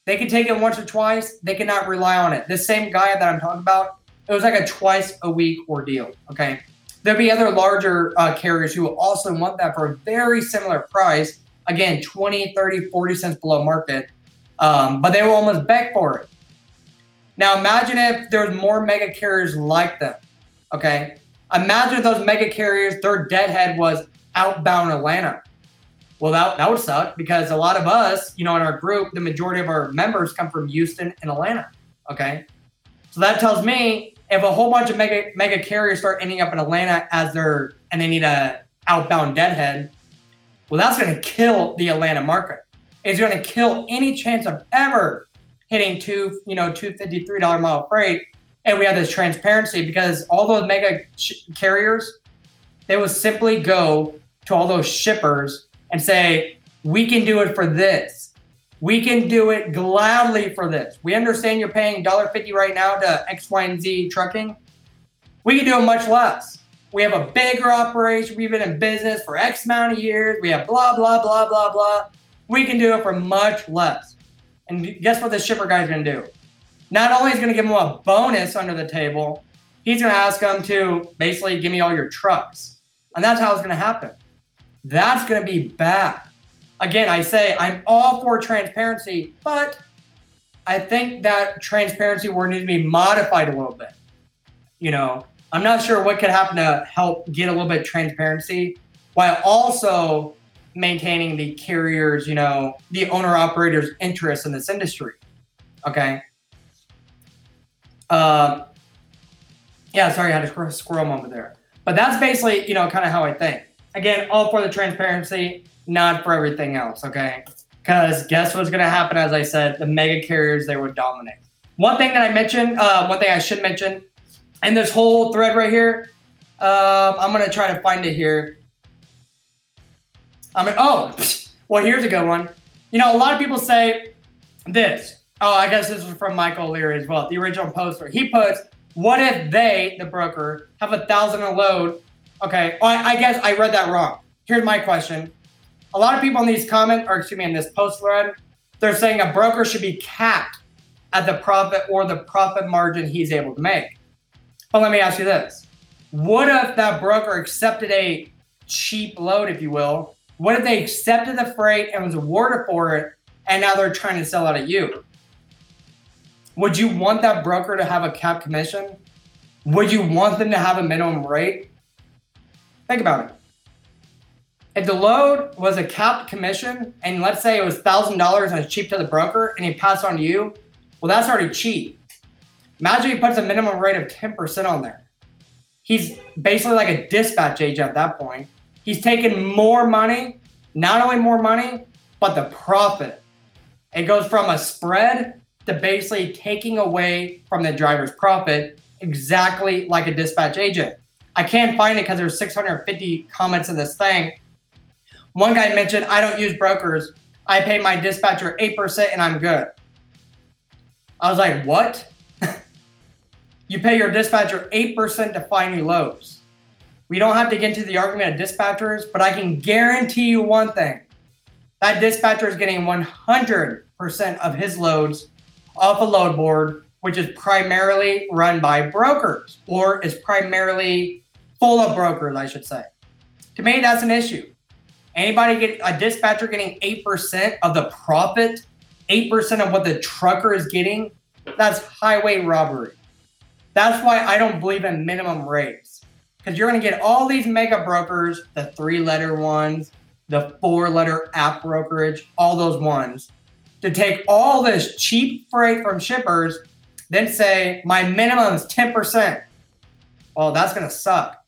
They can take it once or twice, they cannot rely on it. This same guy that I'm talking about, it was like a twice a week ordeal. Okay. There'll be other larger uh, carriers who will also want that for a very similar price. Again, 20, 30, 40 cents below market. Um, but they will almost beg for it. Now imagine if there's more mega carriers like them. Okay. Imagine if those mega carriers, their deadhead was outbound Atlanta. Well, that, that would suck because a lot of us, you know, in our group, the majority of our members come from Houston and Atlanta. Okay. So that tells me if a whole bunch of mega mega carriers start ending up in Atlanta as their and they need a outbound deadhead, well, that's going to kill the Atlanta market. It's going to kill any chance of ever hitting two, you know, two fifty three dollar mile freight and we have this transparency because all those mega sh- carriers, they would simply go to all those shippers and say, "We can do it for this. We can do it gladly for this. We understand you're paying $1.50 right now to X, Y, and Z trucking. We can do it much less. We have a bigger operation. We've been in business for X amount of years. We have blah blah blah blah blah. We can do it for much less." And guess what the shipper guy's gonna do? Not only is going to give him a bonus under the table, he's going to ask him to basically give me all your trucks. And that's how it's going to happen. That's going to be bad. Again, I say I'm all for transparency, but I think that transparency will need to be modified a little bit. You know, I'm not sure what could happen to help get a little bit of transparency while also maintaining the carriers, you know, the owner operators' interest in this industry. Okay. Um, yeah, sorry, I had a squirrel moment there. But that's basically, you know, kind of how I think. Again, all for the transparency, not for everything else, okay? Because guess what's going to happen? As I said, the mega carriers, they would dominate. One thing that I mentioned, uh, one thing I should mention, in this whole thread right here, uh, I'm going to try to find it here. I mean, oh, well, here's a good one. You know, a lot of people say this Oh, I guess this is from Michael Leary as well. The original poster. He puts, "What if they, the broker, have a thousand a load?" Okay, well, I, I guess I read that wrong. Here's my question: A lot of people in these comments, or excuse me, in this post thread, they're saying a broker should be capped at the profit or the profit margin he's able to make. But let me ask you this: What if that broker accepted a cheap load, if you will? What if they accepted the freight and was awarded for it, and now they're trying to sell it at you? Would you want that broker to have a cap commission? would you want them to have a minimum rate? Think about it. If the load was a capped commission, and let's say it was thousand dollars and it's cheap to the broker, and he passed on to you, well, that's already cheap. Imagine he puts a minimum rate of 10% on there. He's basically like a dispatch agent at that point. He's taking more money, not only more money, but the profit. It goes from a spread to basically taking away from the driver's profit, exactly like a dispatch agent. I can't find it because there's 650 comments in this thing. One guy mentioned, I don't use brokers. I pay my dispatcher 8% and I'm good. I was like, what? you pay your dispatcher 8% to find you loads. We don't have to get into the argument of dispatchers, but I can guarantee you one thing. That dispatcher is getting 100% of his loads off a load board, which is primarily run by brokers or is primarily full of brokers, I should say. To me, that's an issue. Anybody get a dispatcher getting 8% of the profit, 8% of what the trucker is getting, that's highway robbery. That's why I don't believe in minimum rates. Because you're going to get all these mega brokers, the three letter ones, the four letter app brokerage, all those ones, to take all this cheap freight from shippers, then say my minimum is 10%. Well, that's going to suck.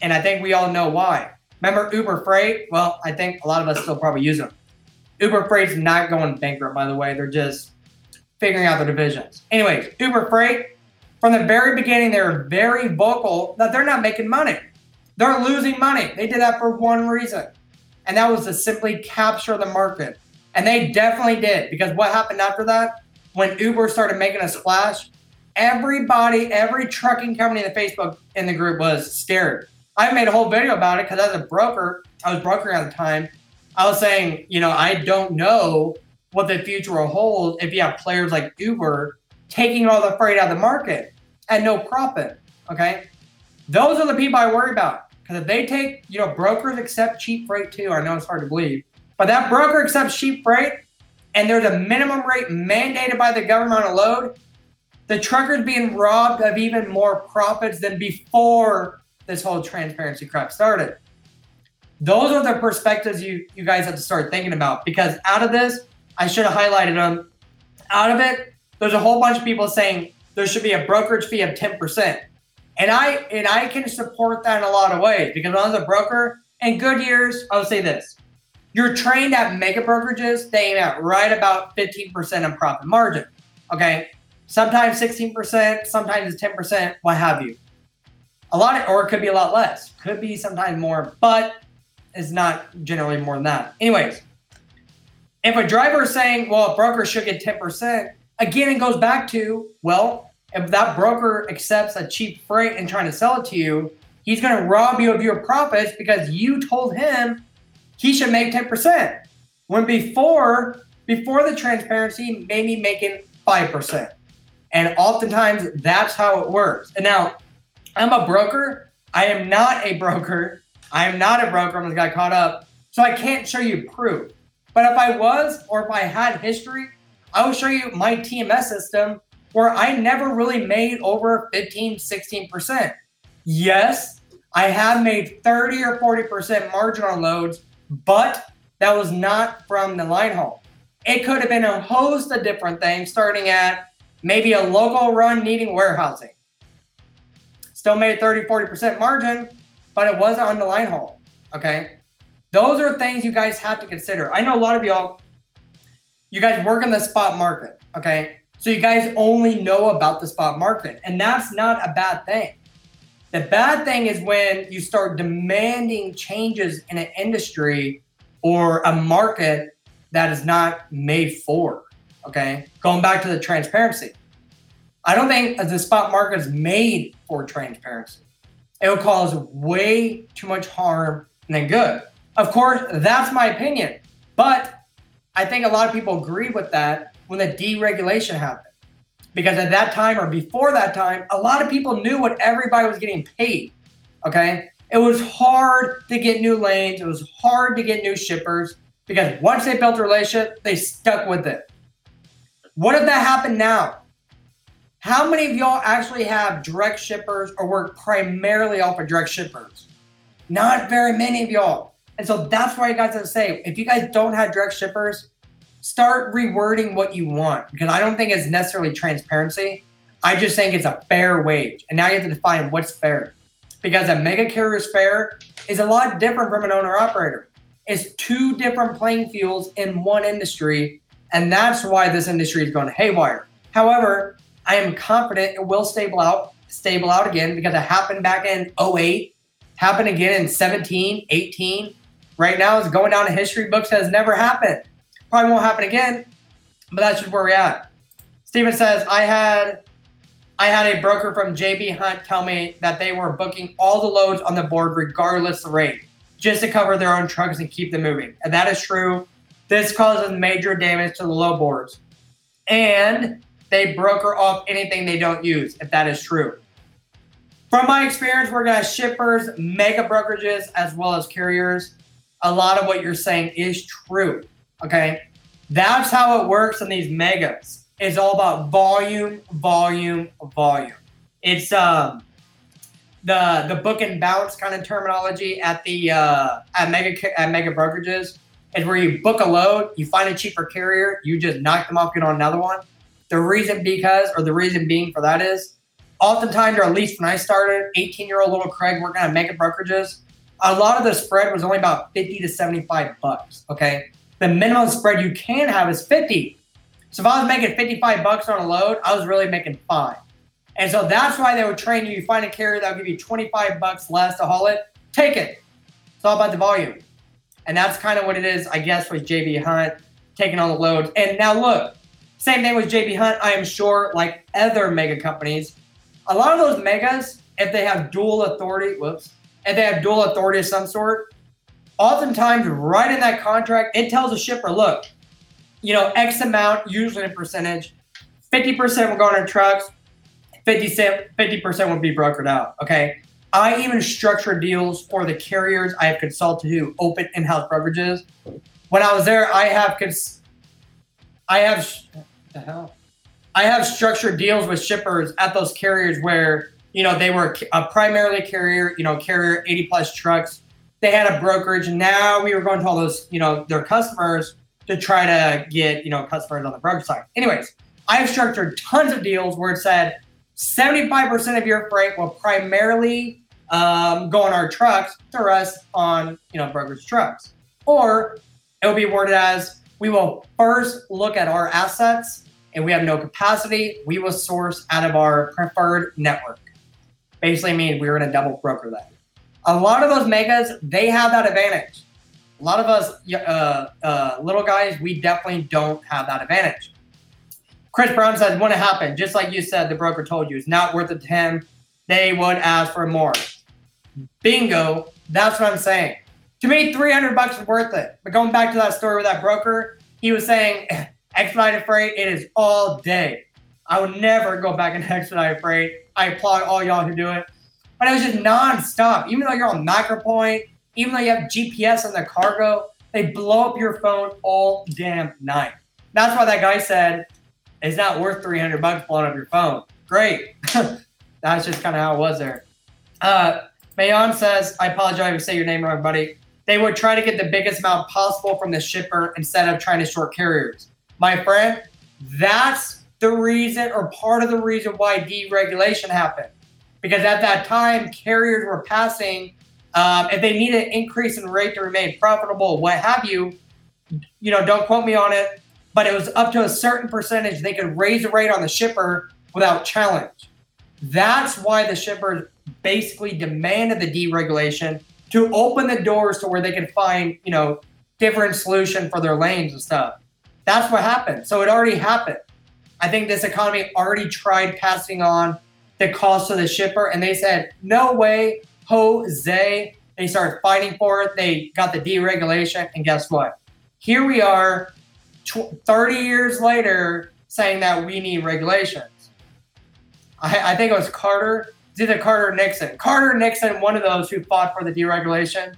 And I think we all know why. Remember Uber Freight? Well, I think a lot of us still probably use them. Uber Freight's not going bankrupt, by the way. They're just figuring out the divisions. Anyways, Uber Freight, from the very beginning, they were very vocal that they're not making money. They're losing money. They did that for one reason, and that was to simply capture the market. And they definitely did because what happened after that? When Uber started making a splash, everybody, every trucking company in the Facebook in the group was scared. I made a whole video about it because as a broker, I was broker at the time. I was saying, you know, I don't know what the future will hold if you have players like Uber taking all the freight out of the market at no profit. Okay. Those are the people I worry about. Because if they take, you know, brokers accept cheap freight too. I know it's hard to believe. But that broker accepts cheap freight and there's a minimum rate mandated by the government on a load, the trucker's being robbed of even more profits than before this whole transparency crap started. Those are the perspectives you, you guys have to start thinking about because out of this, I should have highlighted them. Out of it, there's a whole bunch of people saying there should be a brokerage fee of 10%. And I and I can support that in a lot of ways because when I was a broker, in good years, I'll say this. You're trained at mega brokerages, they aim at right about 15% of profit margin. Okay. Sometimes 16%, sometimes it's 10%, what have you. A lot of, or it could be a lot less. Could be sometimes more, but it's not generally more than that. Anyways, if a driver is saying, well, a broker should get 10%, again, it goes back to, well, if that broker accepts a cheap freight and trying to sell it to you, he's going to rob you of your profits because you told him he should make 10%. When before, before the transparency, maybe making 5%. And oftentimes that's how it works. And now I'm a broker. I am not a broker. I am not a broker. I almost got caught up. So I can't show you proof. But if I was, or if I had history, I will show you my TMS system where I never really made over 15, 16%. Yes, I have made 30 or 40% margin on loads but that was not from the line haul. It could have been a host of different things, starting at maybe a local run needing warehousing. Still made 30, 40% margin, but it wasn't on the line haul. Okay. Those are things you guys have to consider. I know a lot of y'all, you guys work in the spot market. Okay. So you guys only know about the spot market, and that's not a bad thing. The bad thing is when you start demanding changes in an industry or a market that is not made for. Okay. Going back to the transparency. I don't think the spot market is made for transparency. It will cause way too much harm than good. Of course, that's my opinion. But I think a lot of people agree with that when the deregulation happened because at that time or before that time, a lot of people knew what everybody was getting paid. Okay. It was hard to get new lanes. It was hard to get new shippers because once they built a relationship, they stuck with it. What if that happened now? How many of y'all actually have direct shippers or work primarily off of direct shippers? Not very many of y'all. And so that's why you guys have to say if you guys don't have direct shippers, start rewording what you want because I don't think it's necessarily transparency. I just think it's a fair wage. And now you have to define what's fair. Because a mega carrier's fair is a lot different from an owner operator. It's two different playing fields in one industry. And that's why this industry is going haywire. However, I am confident it will stable out, stable out again because it happened back in 08, happened again in 17, 18. Right now, it's going down in history books that has never happened. Probably won't happen again, but that's just where we're at. Steven says, I had I had a broker from JB Hunt tell me that they were booking all the loads on the board regardless of rate, just to cover their own trucks and keep them moving. And that is true. This causes major damage to the load boards. And they broker off anything they don't use, if that is true. From my experience working as shippers, mega brokerages, as well as carriers, a lot of what you're saying is true. Okay. That's how it works on these megas. It's all about volume, volume, volume. It's um the the book and bounce kind of terminology at the uh, at mega at mega brokerages is where you book a load, you find a cheaper carrier, you just knock them off, get on another one. The reason because, or the reason being for that is, oftentimes, or at least when I started, 18 year old little Craig working at mega brokerages, a lot of the spread was only about 50 to 75 bucks. Okay. The minimum spread you can have is 50. So if I was making 55 bucks on a load, I was really making five. And so that's why they would train you. You find a carrier that'll give you 25 bucks less to haul it, take it. It's all about the volume. And that's kind of what it is, I guess, with JB Hunt taking on the loads. And now look, same thing with JB Hunt, I am sure, like other mega companies, a lot of those megas, if they have dual authority, whoops, if they have dual authority of some sort, oftentimes right in that contract, it tells the shipper, look, you know, X amount, usually a percentage, 50% will go on trucks, 50 50% would be brokered out. Okay. I even structure deals for the carriers I have consulted who open in-house brokerages. When I was there, I have cons- I have the hell? I have structured deals with shippers at those carriers where you know they were a primarily carrier, you know, carrier 80 plus trucks. They had a brokerage, and now we were going to all those, you know, their customers to try to get you know customers on the brokerage side. Anyways, I have structured tons of deals where it said 75% of your freight will primarily um, go on our trucks to us on you know brokerage trucks, or it will be worded as we will first look at our assets and we have no capacity, we will source out of our preferred network. Basically, mean we're going to double broker that. A lot of those megas, they have that advantage. A lot of us uh, uh, little guys, we definitely don't have that advantage. Chris Brown says, when it happened, just like you said, the broker told you, it's not worth it to him. They would ask for more. Bingo. That's what I'm saying. To me, 300 bucks is worth it. But going back to that story with that broker, he was saying expedited freight, it is all day. I would never go back into expedited freight. I applaud all y'all who do it. But it was just nonstop. Even though you're on MacroPoint, even though you have GPS on the cargo, they blow up your phone all damn night. That's why that guy said it's not worth 300 bucks blowing up your phone. Great. That's just kind of how it was there. Uh, Mayon says, I apologize if I say your name wrong, buddy. They would try to get the biggest amount possible from the shipper instead of trying to short carriers. My friend, that's the reason or part of the reason why deregulation happened. Because at that time, carriers were passing, um, if they need an increase in rate to remain profitable, what have you, you know, don't quote me on it, but it was up to a certain percentage they could raise the rate on the shipper without challenge. That's why the shippers basically demanded the deregulation to open the doors to where they could find, you know, different solution for their lanes and stuff. That's what happened. So it already happened. I think this economy already tried passing on the cost to the shipper, and they said, no way, Jose. They started fighting for it. They got the deregulation, and guess what? Here we are, 30 years later, saying that we need regulations. I, I think it was Carter it's either Carter Nixon. Carter Nixon, one of those who fought for the deregulation.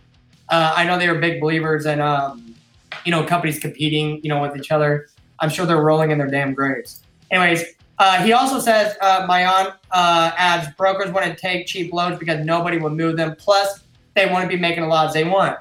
Uh, I know they were big believers in, um, you know, companies competing, you know, with each other. I'm sure they're rolling in their damn graves. Anyways, Uh, he also says uh, Mayan uh, adds brokers want to take cheap loads because nobody will move them. Plus, they want to be making a lot as they want.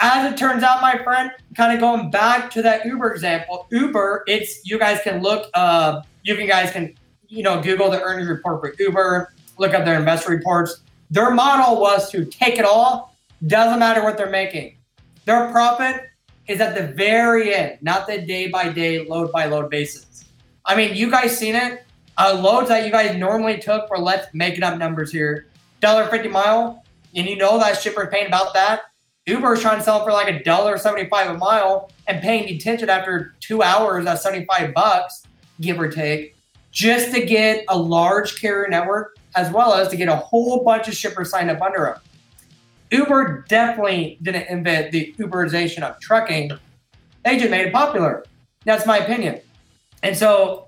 As it turns out, my friend, kind of going back to that Uber example, Uber, it's you guys can look, uh, you can guys can, you know, Google the earnings report for Uber, look up their investor reports. Their model was to take it all, doesn't matter what they're making. Their profit is at the very end, not the day by day, load by load basis. I mean, you guys seen it. Uh, loads that you guys normally took for let's make it up numbers here, dollar fifty mile, and you know that shipper's paying about that. Uber is trying to sell for like a dollar seventy-five a mile and paying detention after two hours at seventy-five bucks, give or take, just to get a large carrier network as well as to get a whole bunch of shippers signed up under them. Uber definitely didn't invent the Uberization of trucking. They just made it popular. That's my opinion. And so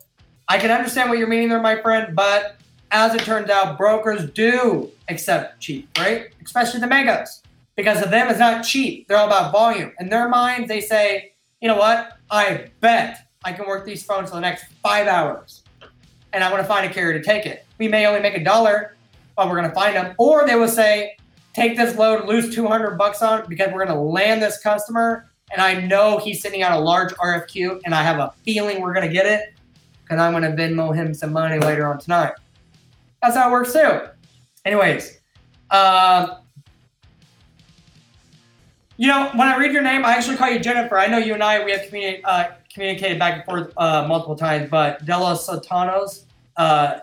I can understand what you're meaning there, my friend, but as it turns out, brokers do accept cheap, right? Especially the megas. Because of them, it's not cheap. They're all about volume. In their minds, they say, you know what? I bet I can work these phones for the next five hours. And I want to find a carrier to take it. We may only make a dollar, but we're going to find them. Or they will say, take this load, lose 200 bucks on it because we're going to land this customer. And I know he's sending out a large RFQ, and I have a feeling we're going to get it because I'm going to Venmo him some money later on tonight. That's how it works too. Anyways, uh, you know, when I read your name, I actually call you Jennifer. I know you and I we have communi- uh, communicated back and forth uh, multiple times, but Della Sotanos, uh,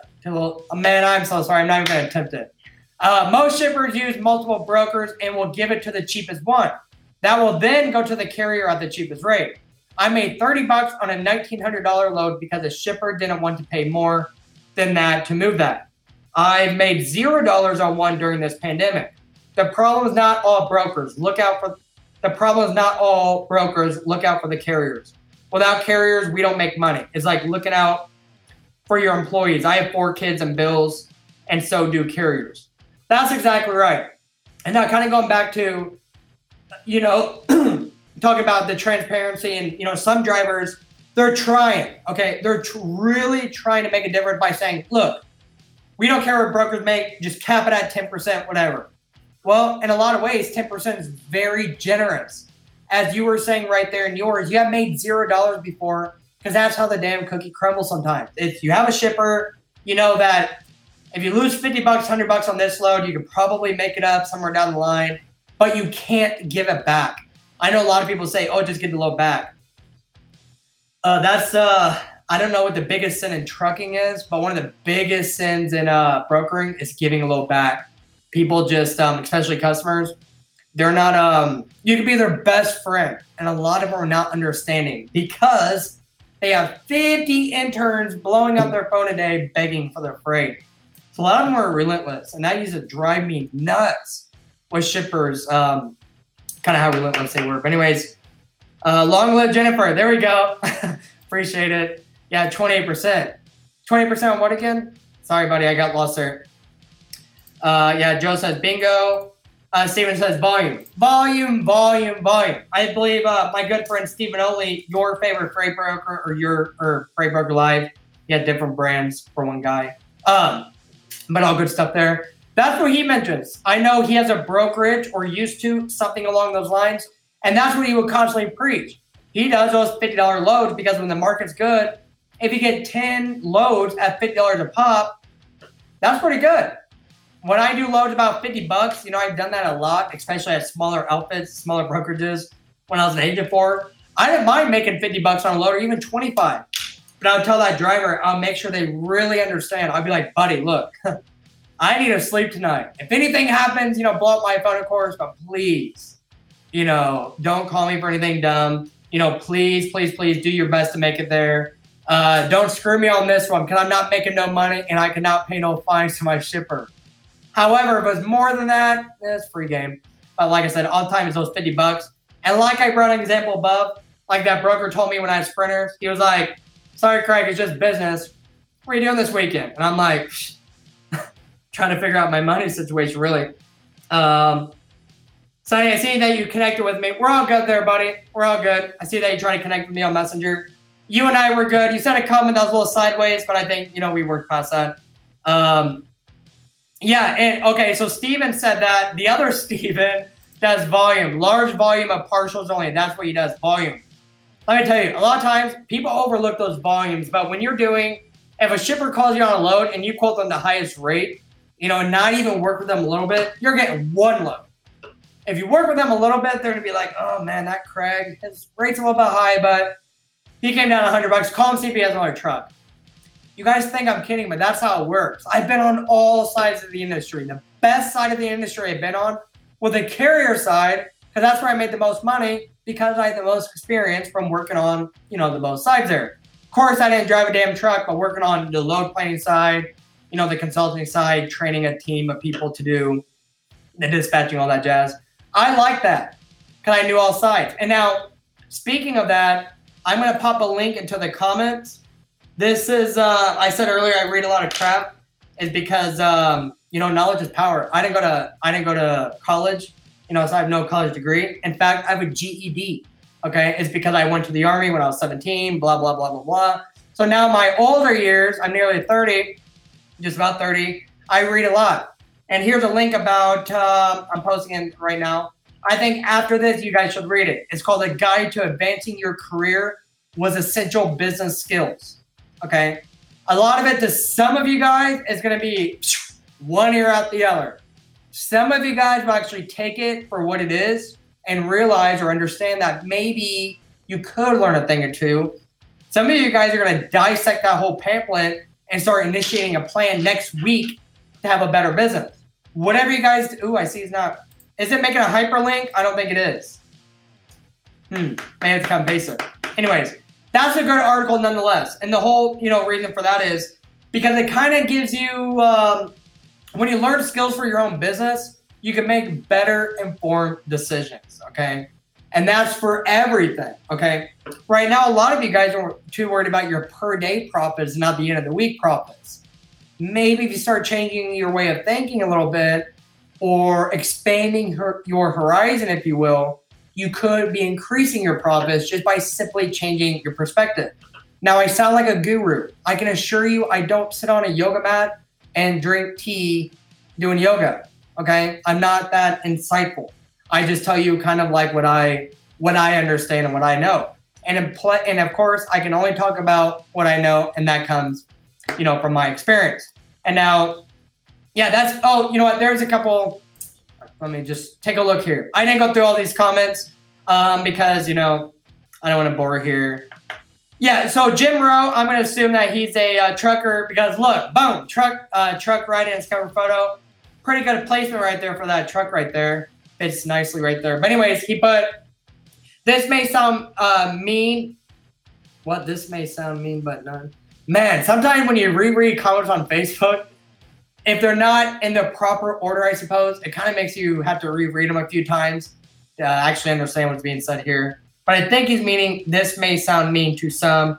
man, I'm so sorry. I'm not even going to attempt it. Uh, most shippers use multiple brokers and will give it to the cheapest one. That will then go to the carrier at the cheapest rate. I made 30 bucks on a $1,900 load because the shipper didn't want to pay more than that to move that. I made zero dollars on one during this pandemic. The problem is not all brokers. Look out for the problem is not all brokers. Look out for the carriers. Without carriers, we don't make money. It's like looking out for your employees. I have four kids and bills, and so do carriers. That's exactly right. And now, kind of going back to, you know, talking about the transparency, and you know, some drivers they're trying. Okay, they're tr- really trying to make a difference by saying, "Look, we don't care what brokers make. Just cap it at ten percent, whatever." Well, in a lot of ways, 10% is very generous. As you were saying right there in yours, you have made zero dollars before because that's how the damn cookie crumbles sometimes. If you have a shipper, you know that if you lose 50 bucks, 100 bucks on this load, you could probably make it up somewhere down the line, but you can't give it back. I know a lot of people say, oh, just get the load back. Uh, that's, uh, I don't know what the biggest sin in trucking is, but one of the biggest sins in uh, brokering is giving a load back people just, um, especially customers, they're not. Um, you could be their best friend, and a lot of them are not understanding because they have 50 interns blowing up their phone a day begging for their freight. So a lot of them are relentless, and that used to drive me nuts with shippers. Um, kind of how relentless they were. But anyways, uh, long live Jennifer. There we go. Appreciate it. Yeah, 28%. 20% on what again? Sorry, buddy, I got lost there. Uh, yeah, Joe says bingo. Uh, Steven says volume, volume, volume, volume. I believe uh, my good friend Stephen Only, your favorite freight broker or your or freight broker live. He had different brands for one guy. Um, but all good stuff there. That's what he mentions. I know he has a brokerage or used to something along those lines, and that's what he would constantly preach. He does those fifty dollar loads because when the market's good, if you get ten loads at fifty dollars a pop, that's pretty good when I do loads about 50 bucks, you know, I've done that a lot, especially at smaller outfits, smaller brokerages when I was an agent for. I didn't mind making 50 bucks on a load or even 25. But I would tell that driver, I'll make sure they really understand. I'll be like, buddy, look, I need to sleep tonight. If anything happens, you know, blow up my phone, of course, but please, you know, don't call me for anything dumb. You know, please, please, please do your best to make it there. Uh, don't screw me on this one because I'm not making no money and I cannot pay no fines to my shipper. However, if it was more than that, it's free game. But like I said, all time is those 50 bucks. And like I brought an example above, like that broker told me when I had sprinters, he was like, sorry, Craig, it's just business. What are you doing this weekend? And I'm like, trying to figure out my money situation, really. Um, so I see that you connected with me. We're all good there, buddy. We're all good. I see that you're trying to connect with me on Messenger. you and I were good. You said a comment that was a little sideways, but I think you know we worked past that. Um, yeah, and okay, so Steven said that the other Steven does volume, large volume of partials only. That's what he does, volume. Let me tell you, a lot of times people overlook those volumes, but when you're doing, if a shipper calls you on a load and you quote them the highest rate, you know, and not even work with them a little bit, you're getting one load. If you work with them a little bit, they're gonna be like, oh man, that Craig, his rate's a little bit high, but he came down 100 bucks. Call him see if he has another truck. You guys think I'm kidding, but that's how it works. I've been on all sides of the industry. The best side of the industry I've been on was the carrier side, because that's where I made the most money because I had the most experience from working on, you know, the both sides there. Of course, I didn't drive a damn truck, but working on the load planning side, you know, the consulting side, training a team of people to do the dispatching, all that jazz. I like that because I knew all sides. And now, speaking of that, I'm going to pop a link into the comments. This is, uh, I said earlier, I read a lot of crap, is because, um, you know, knowledge is power. I didn't go to, I didn't go to college, you know, so I have no college degree. In fact, I have a GED. Okay, it's because I went to the army when I was 17. Blah blah blah blah blah. So now my older years, I'm nearly 30, just about 30. I read a lot, and here's a link about. Uh, I'm posting it right now. I think after this, you guys should read it. It's called A Guide to Advancing Your Career with Essential Business Skills. Okay. A lot of it to some of you guys is going to be one ear out the other. Some of you guys will actually take it for what it is and realize or understand that maybe you could learn a thing or two. Some of you guys are going to dissect that whole pamphlet and start initiating a plan next week to have a better business. Whatever you guys, ooh, I see it's not is it making a hyperlink? I don't think it is. Hmm. Man, it's kind of basic. Anyways, that's a good article nonetheless. And the whole, you know, reason for that is because it kind of gives you, um, when you learn skills for your own business, you can make better informed decisions. Okay. And that's for everything. Okay. Right now, a lot of you guys are too worried about your per day profits, not the end of the week profits. Maybe if you start changing your way of thinking a little bit, or expanding her, your horizon, if you will, you could be increasing your profits just by simply changing your perspective. Now, I sound like a guru. I can assure you, I don't sit on a yoga mat and drink tea doing yoga. Okay, I'm not that insightful. I just tell you kind of like what I what I understand and what I know. And in play, and of course, I can only talk about what I know, and that comes, you know, from my experience. And now, yeah, that's oh, you know what? There's a couple. Let me just take a look here. I didn't go through all these comments um, because you know I don't want to bore here. Yeah, so Jim Rowe, I'm going to assume that he's a uh, trucker because look, boom, truck, uh, truck right in his cover photo. Pretty good placement right there for that truck right there. Fits nicely right there. But anyways, he put, this may sound uh, mean. What this may sound mean, but none. Man, sometimes when you reread comments on Facebook, if they're not in the proper order, I suppose, it kind of makes you have to reread them a few times to actually understand what's being said here. But I think he's meaning this may sound mean to some.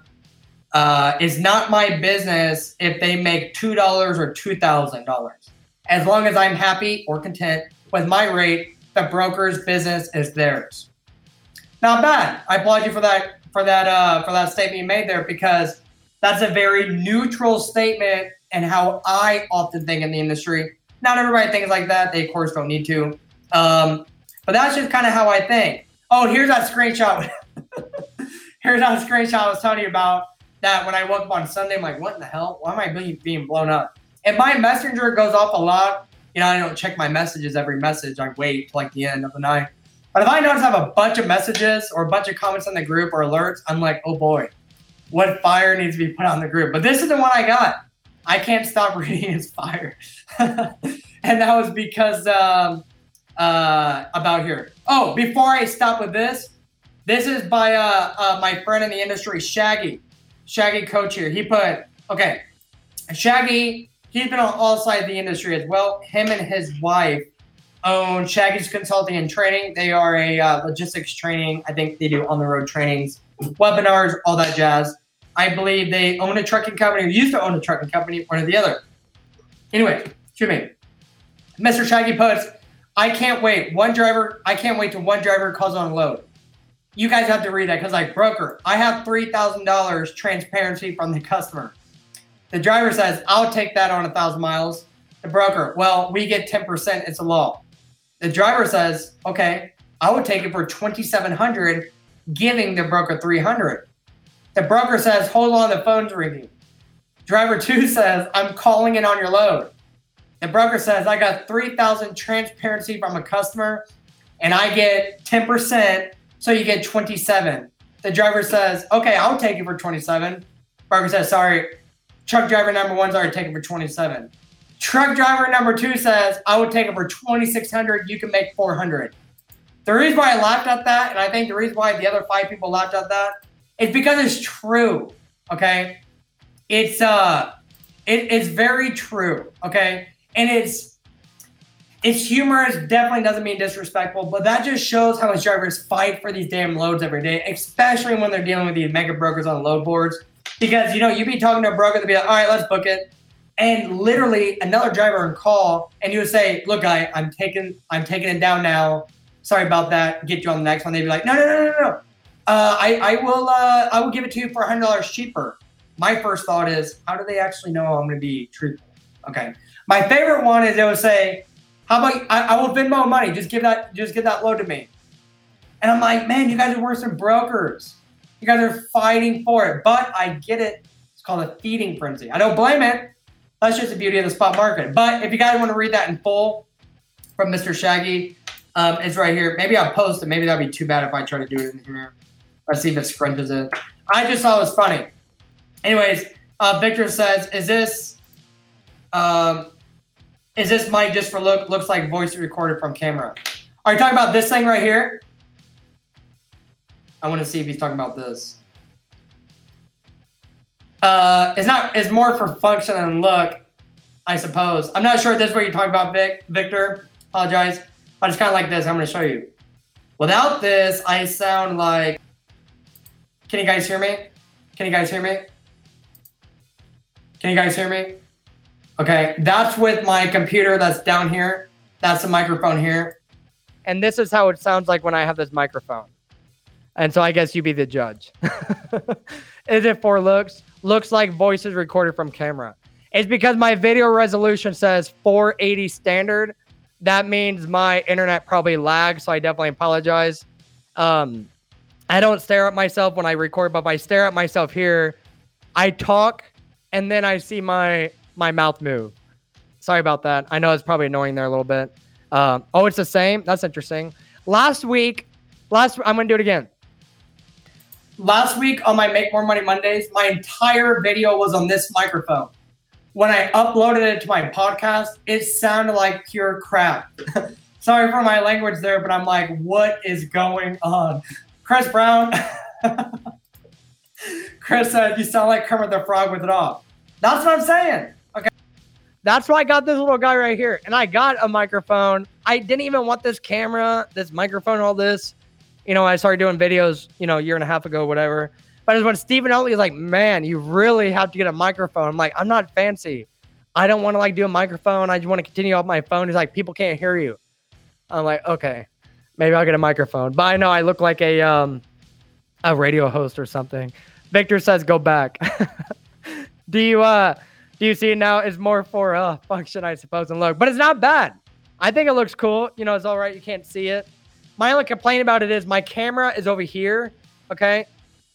Uh, it's not my business if they make two dollars or two thousand dollars. As long as I'm happy or content with my rate, the broker's business is theirs. Not bad. I applaud you for that for that uh, for that statement you made there because that's a very neutral statement and how I often think in the industry. Not everybody thinks like that. They, of course, don't need to. Um, but that's just kind of how I think. Oh, here's that screenshot. here's that screenshot I was telling you about that when I woke up on Sunday, I'm like, what in the hell? Why am I being, being blown up? And my messenger goes off a lot. You know, I don't check my messages every message. I wait till like the end of the night. But if I notice I have a bunch of messages or a bunch of comments on the group or alerts, I'm like, oh boy, what fire needs to be put on the group? But this is the one I got. I can't stop reading his fire. and that was because um, uh, about here. Oh, before I stop with this, this is by uh, uh, my friend in the industry, Shaggy. Shaggy Coach here. He put, okay, Shaggy, he's been on all sides of the industry as well. Him and his wife own Shaggy's Consulting and Training. They are a uh, logistics training. I think they do on the road trainings, webinars, all that jazz. I believe they own a trucking company or used to own a trucking company, one or the other. Anyway, excuse me. Mr. Shaggy puts, I can't wait. One driver, I can't wait till one driver calls on load. you guys have to read that because like broker, I have three thousand dollars transparency from the customer. The driver says, I'll take that on a thousand miles. The broker, well, we get 10%, it's a law. The driver says, okay, I would take it for 2700 giving the broker 300 The broker says, hold on, the phone's ringing. Driver two says, I'm calling in on your load. The broker says, I got 3000 transparency from a customer and I get 10%, so you get 27 The driver says, okay, I'll take it for 27 Broker says, sorry, truck driver number one's already taken for 27 Truck driver number two says, I would take it for 2600 You can make 400 The reason why I laughed at that, and I think the reason why the other five people laughed at that, is because it's true. Okay. It's uh it, it's very true. Okay. And it's it's humorous, definitely doesn't mean disrespectful, but that just shows how much drivers fight for these damn loads every day, especially when they're dealing with these mega brokers on load boards. Because you know, you'd be talking to a broker, they'd be like, all right, let's book it and literally another driver would call and you would say, "Look, guy, I'm taking I'm taking it down now. Sorry about that. Get you on the next one." They'd be like, "No, no, no, no, no. Uh, I I will uh, I will give it to you for hundred dollars cheaper." My first thought is, how do they actually know I'm going to be truthful? Okay. My favorite one is they would say, "How about I, I will Venmo money? Just give that just give that load to me." And I'm like, man, you guys are worse than brokers. You guys are fighting for it. But I get it. It's called a feeding frenzy. I don't blame it that's just the beauty of the spot market. But if you guys want to read that in full from Mr. Shaggy, um, it's right here. Maybe I'll post it. Maybe that'd be too bad if I try to do it in here. Let's see if it scrunches it. I just thought it was funny. Anyways, uh, Victor says, "Is this, um, is this mic just for look? Looks like voice recorded from camera. Are you talking about this thing right here? I want to see if he's talking about this. Uh, it's not. It's more for function and look, I suppose. I'm not sure if this is what you're talking about, Vic. Victor, apologize. I just kind of like this. I'm going to show you. Without this, I sound like. Can you guys hear me? Can you guys hear me? Can you guys hear me? Okay, that's with my computer that's down here. That's the microphone here. And this is how it sounds like when I have this microphone. And so I guess you be the judge. is it for looks? looks like voices recorded from camera. It's because my video resolution says 480 standard. That means my internet probably lags, so I definitely apologize. Um, I don't stare at myself when I record, but if I stare at myself here, I talk and then I see my my mouth move. Sorry about that. I know it's probably annoying there a little bit. Um, oh, it's the same. That's interesting. Last week, last I'm gonna do it again last week on my Make More Money Mondays, my entire video was on this microphone. When I uploaded it to my podcast, it sounded like pure crap. Sorry for my language there, but I'm like, what is going on? Chris Brown. Chris said, you sound like Kermit the Frog with it off. That's what I'm saying. Okay. That's why I got this little guy right here. And I got a microphone. I didn't even want this camera, this microphone, all this you know, I started doing videos, you know, a year and a half ago, whatever. But it was when Stephen Oatley was like, man, you really have to get a microphone. I'm like, I'm not fancy. I don't want to like do a microphone. I just want to continue off my phone. He's like, people can't hear you. I'm like, okay, maybe I'll get a microphone. But I know I look like a um a radio host or something. Victor says go back. do you uh do you see it now? It's more for uh function, I suppose, and look, but it's not bad. I think it looks cool. You know, it's all right. You can't see it. My only complaint about it is my camera is over here. Okay.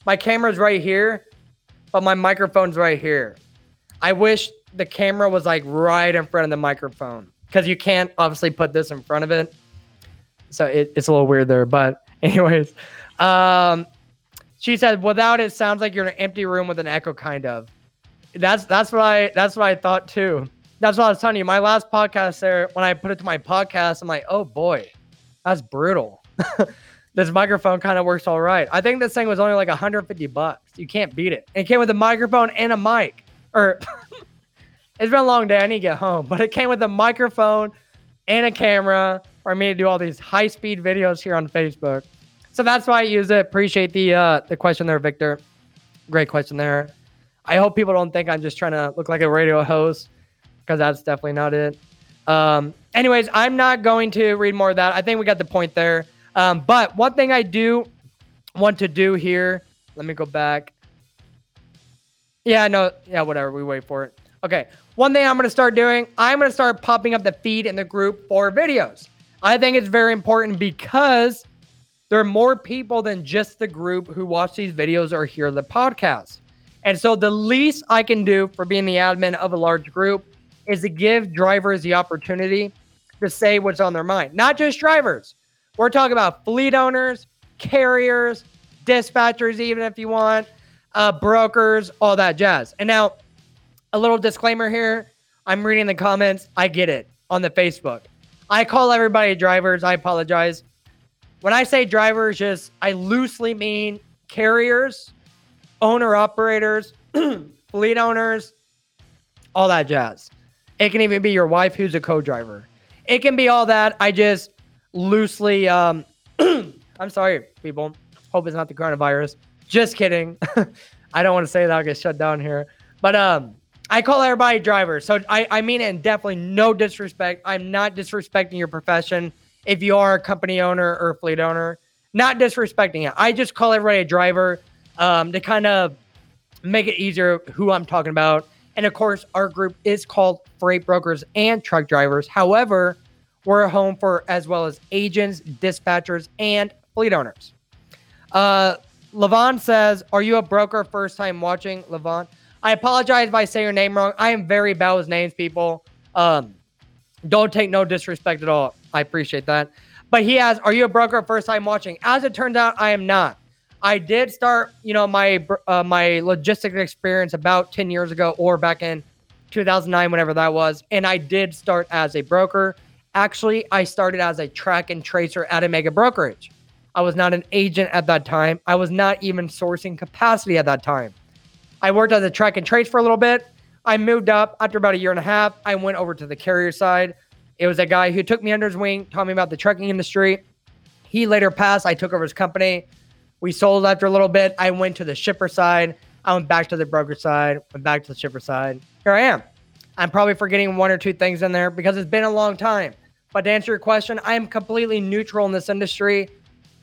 My camera's right here, but my microphone's right here. I wish the camera was like right in front of the microphone because you can't obviously put this in front of it. So it, it's a little weird there. But, anyways, um, she said, without it, sounds like you're in an empty room with an echo, kind of. That's that's what I that's what I thought too. That's what I was telling you. My last podcast there, when I put it to my podcast, I'm like, oh boy, that's brutal. this microphone kind of works all right. I think this thing was only like 150 bucks. You can't beat it. It came with a microphone and a mic. Or it's been a long day. I need to get home, but it came with a microphone and a camera for me to do all these high speed videos here on Facebook. So that's why I use it. Appreciate the uh, the question there, Victor. Great question there. I hope people don't think I'm just trying to look like a radio host because that's definitely not it. Um, anyways, I'm not going to read more of that. I think we got the point there. Um, but one thing I do want to do here. Let me go back. Yeah, no, yeah, whatever. We wait for it. Okay. One thing I'm going to start doing, I'm going to start popping up the feed in the group for videos. I think it's very important because there are more people than just the group who watch these videos or hear the podcast. And so the least I can do for being the admin of a large group is to give drivers the opportunity to say what's on their mind. Not just drivers. We're talking about fleet owners, carriers, dispatchers, even if you want, uh, brokers, all that jazz. And now, a little disclaimer here. I'm reading the comments. I get it on the Facebook. I call everybody drivers. I apologize. When I say drivers, just I loosely mean carriers, owner operators, fleet owners, all that jazz. It can even be your wife who's a co-driver. It can be all that. I just loosely um I'm sorry, people. Hope it's not the coronavirus. Just kidding. I don't want to say that I'll get shut down here. But um I call everybody drivers. So I, I mean it and definitely no disrespect. I'm not disrespecting your profession if you are a company owner or fleet owner. Not disrespecting it. I just call everybody a driver um, to kind of make it easier who I'm talking about. And of course, our group is called Freight Brokers and Truck Drivers. However, we're a home for as well as agents, dispatchers, and fleet owners. Uh, Levon says, Are you a broker first time watching? Levon, I apologize if I say your name wrong. I am very bad with names, people. Um, don't take no disrespect at all. I appreciate that. But he has, Are you a broker first time watching? As it turns out, I am not. I did start, you know, my uh, my logistics experience about 10 years ago or back in 2009, whenever that was. And I did start as a broker. Actually, I started as a track and tracer at a mega brokerage. I was not an agent at that time. I was not even sourcing capacity at that time. I worked as a track and trace for a little bit. I moved up after about a year and a half. I went over to the carrier side. It was a guy who took me under his wing, taught me about the trucking industry. He later passed. I took over his company. We sold after a little bit. I went to the shipper side. I went back to the broker side, went back to the shipper side. Here I am. I'm probably forgetting one or two things in there because it's been a long time. But to answer your question, I am completely neutral in this industry,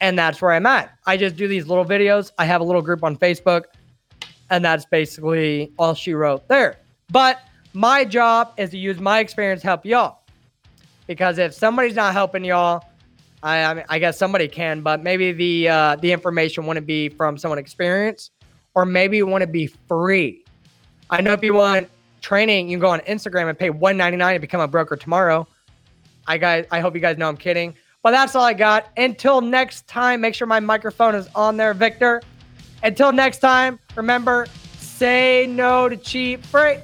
and that's where I'm at. I just do these little videos. I have a little group on Facebook, and that's basically all she wrote there. But my job is to use my experience to help y'all. Because if somebody's not helping y'all, I, I, mean, I guess somebody can, but maybe the uh, the information wouldn't be from someone experienced, or maybe it wouldn't be free. I know if you want training, you can go on Instagram and pay one ninety nine to become a broker tomorrow. I guys, I hope you guys know I'm kidding, but that's all I got. Until next time, make sure my microphone is on there, Victor. Until next time, remember, say no to cheap freight,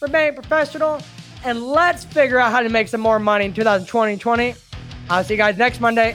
remain professional, and let's figure out how to make some more money in 2020. I'll see you guys next Monday.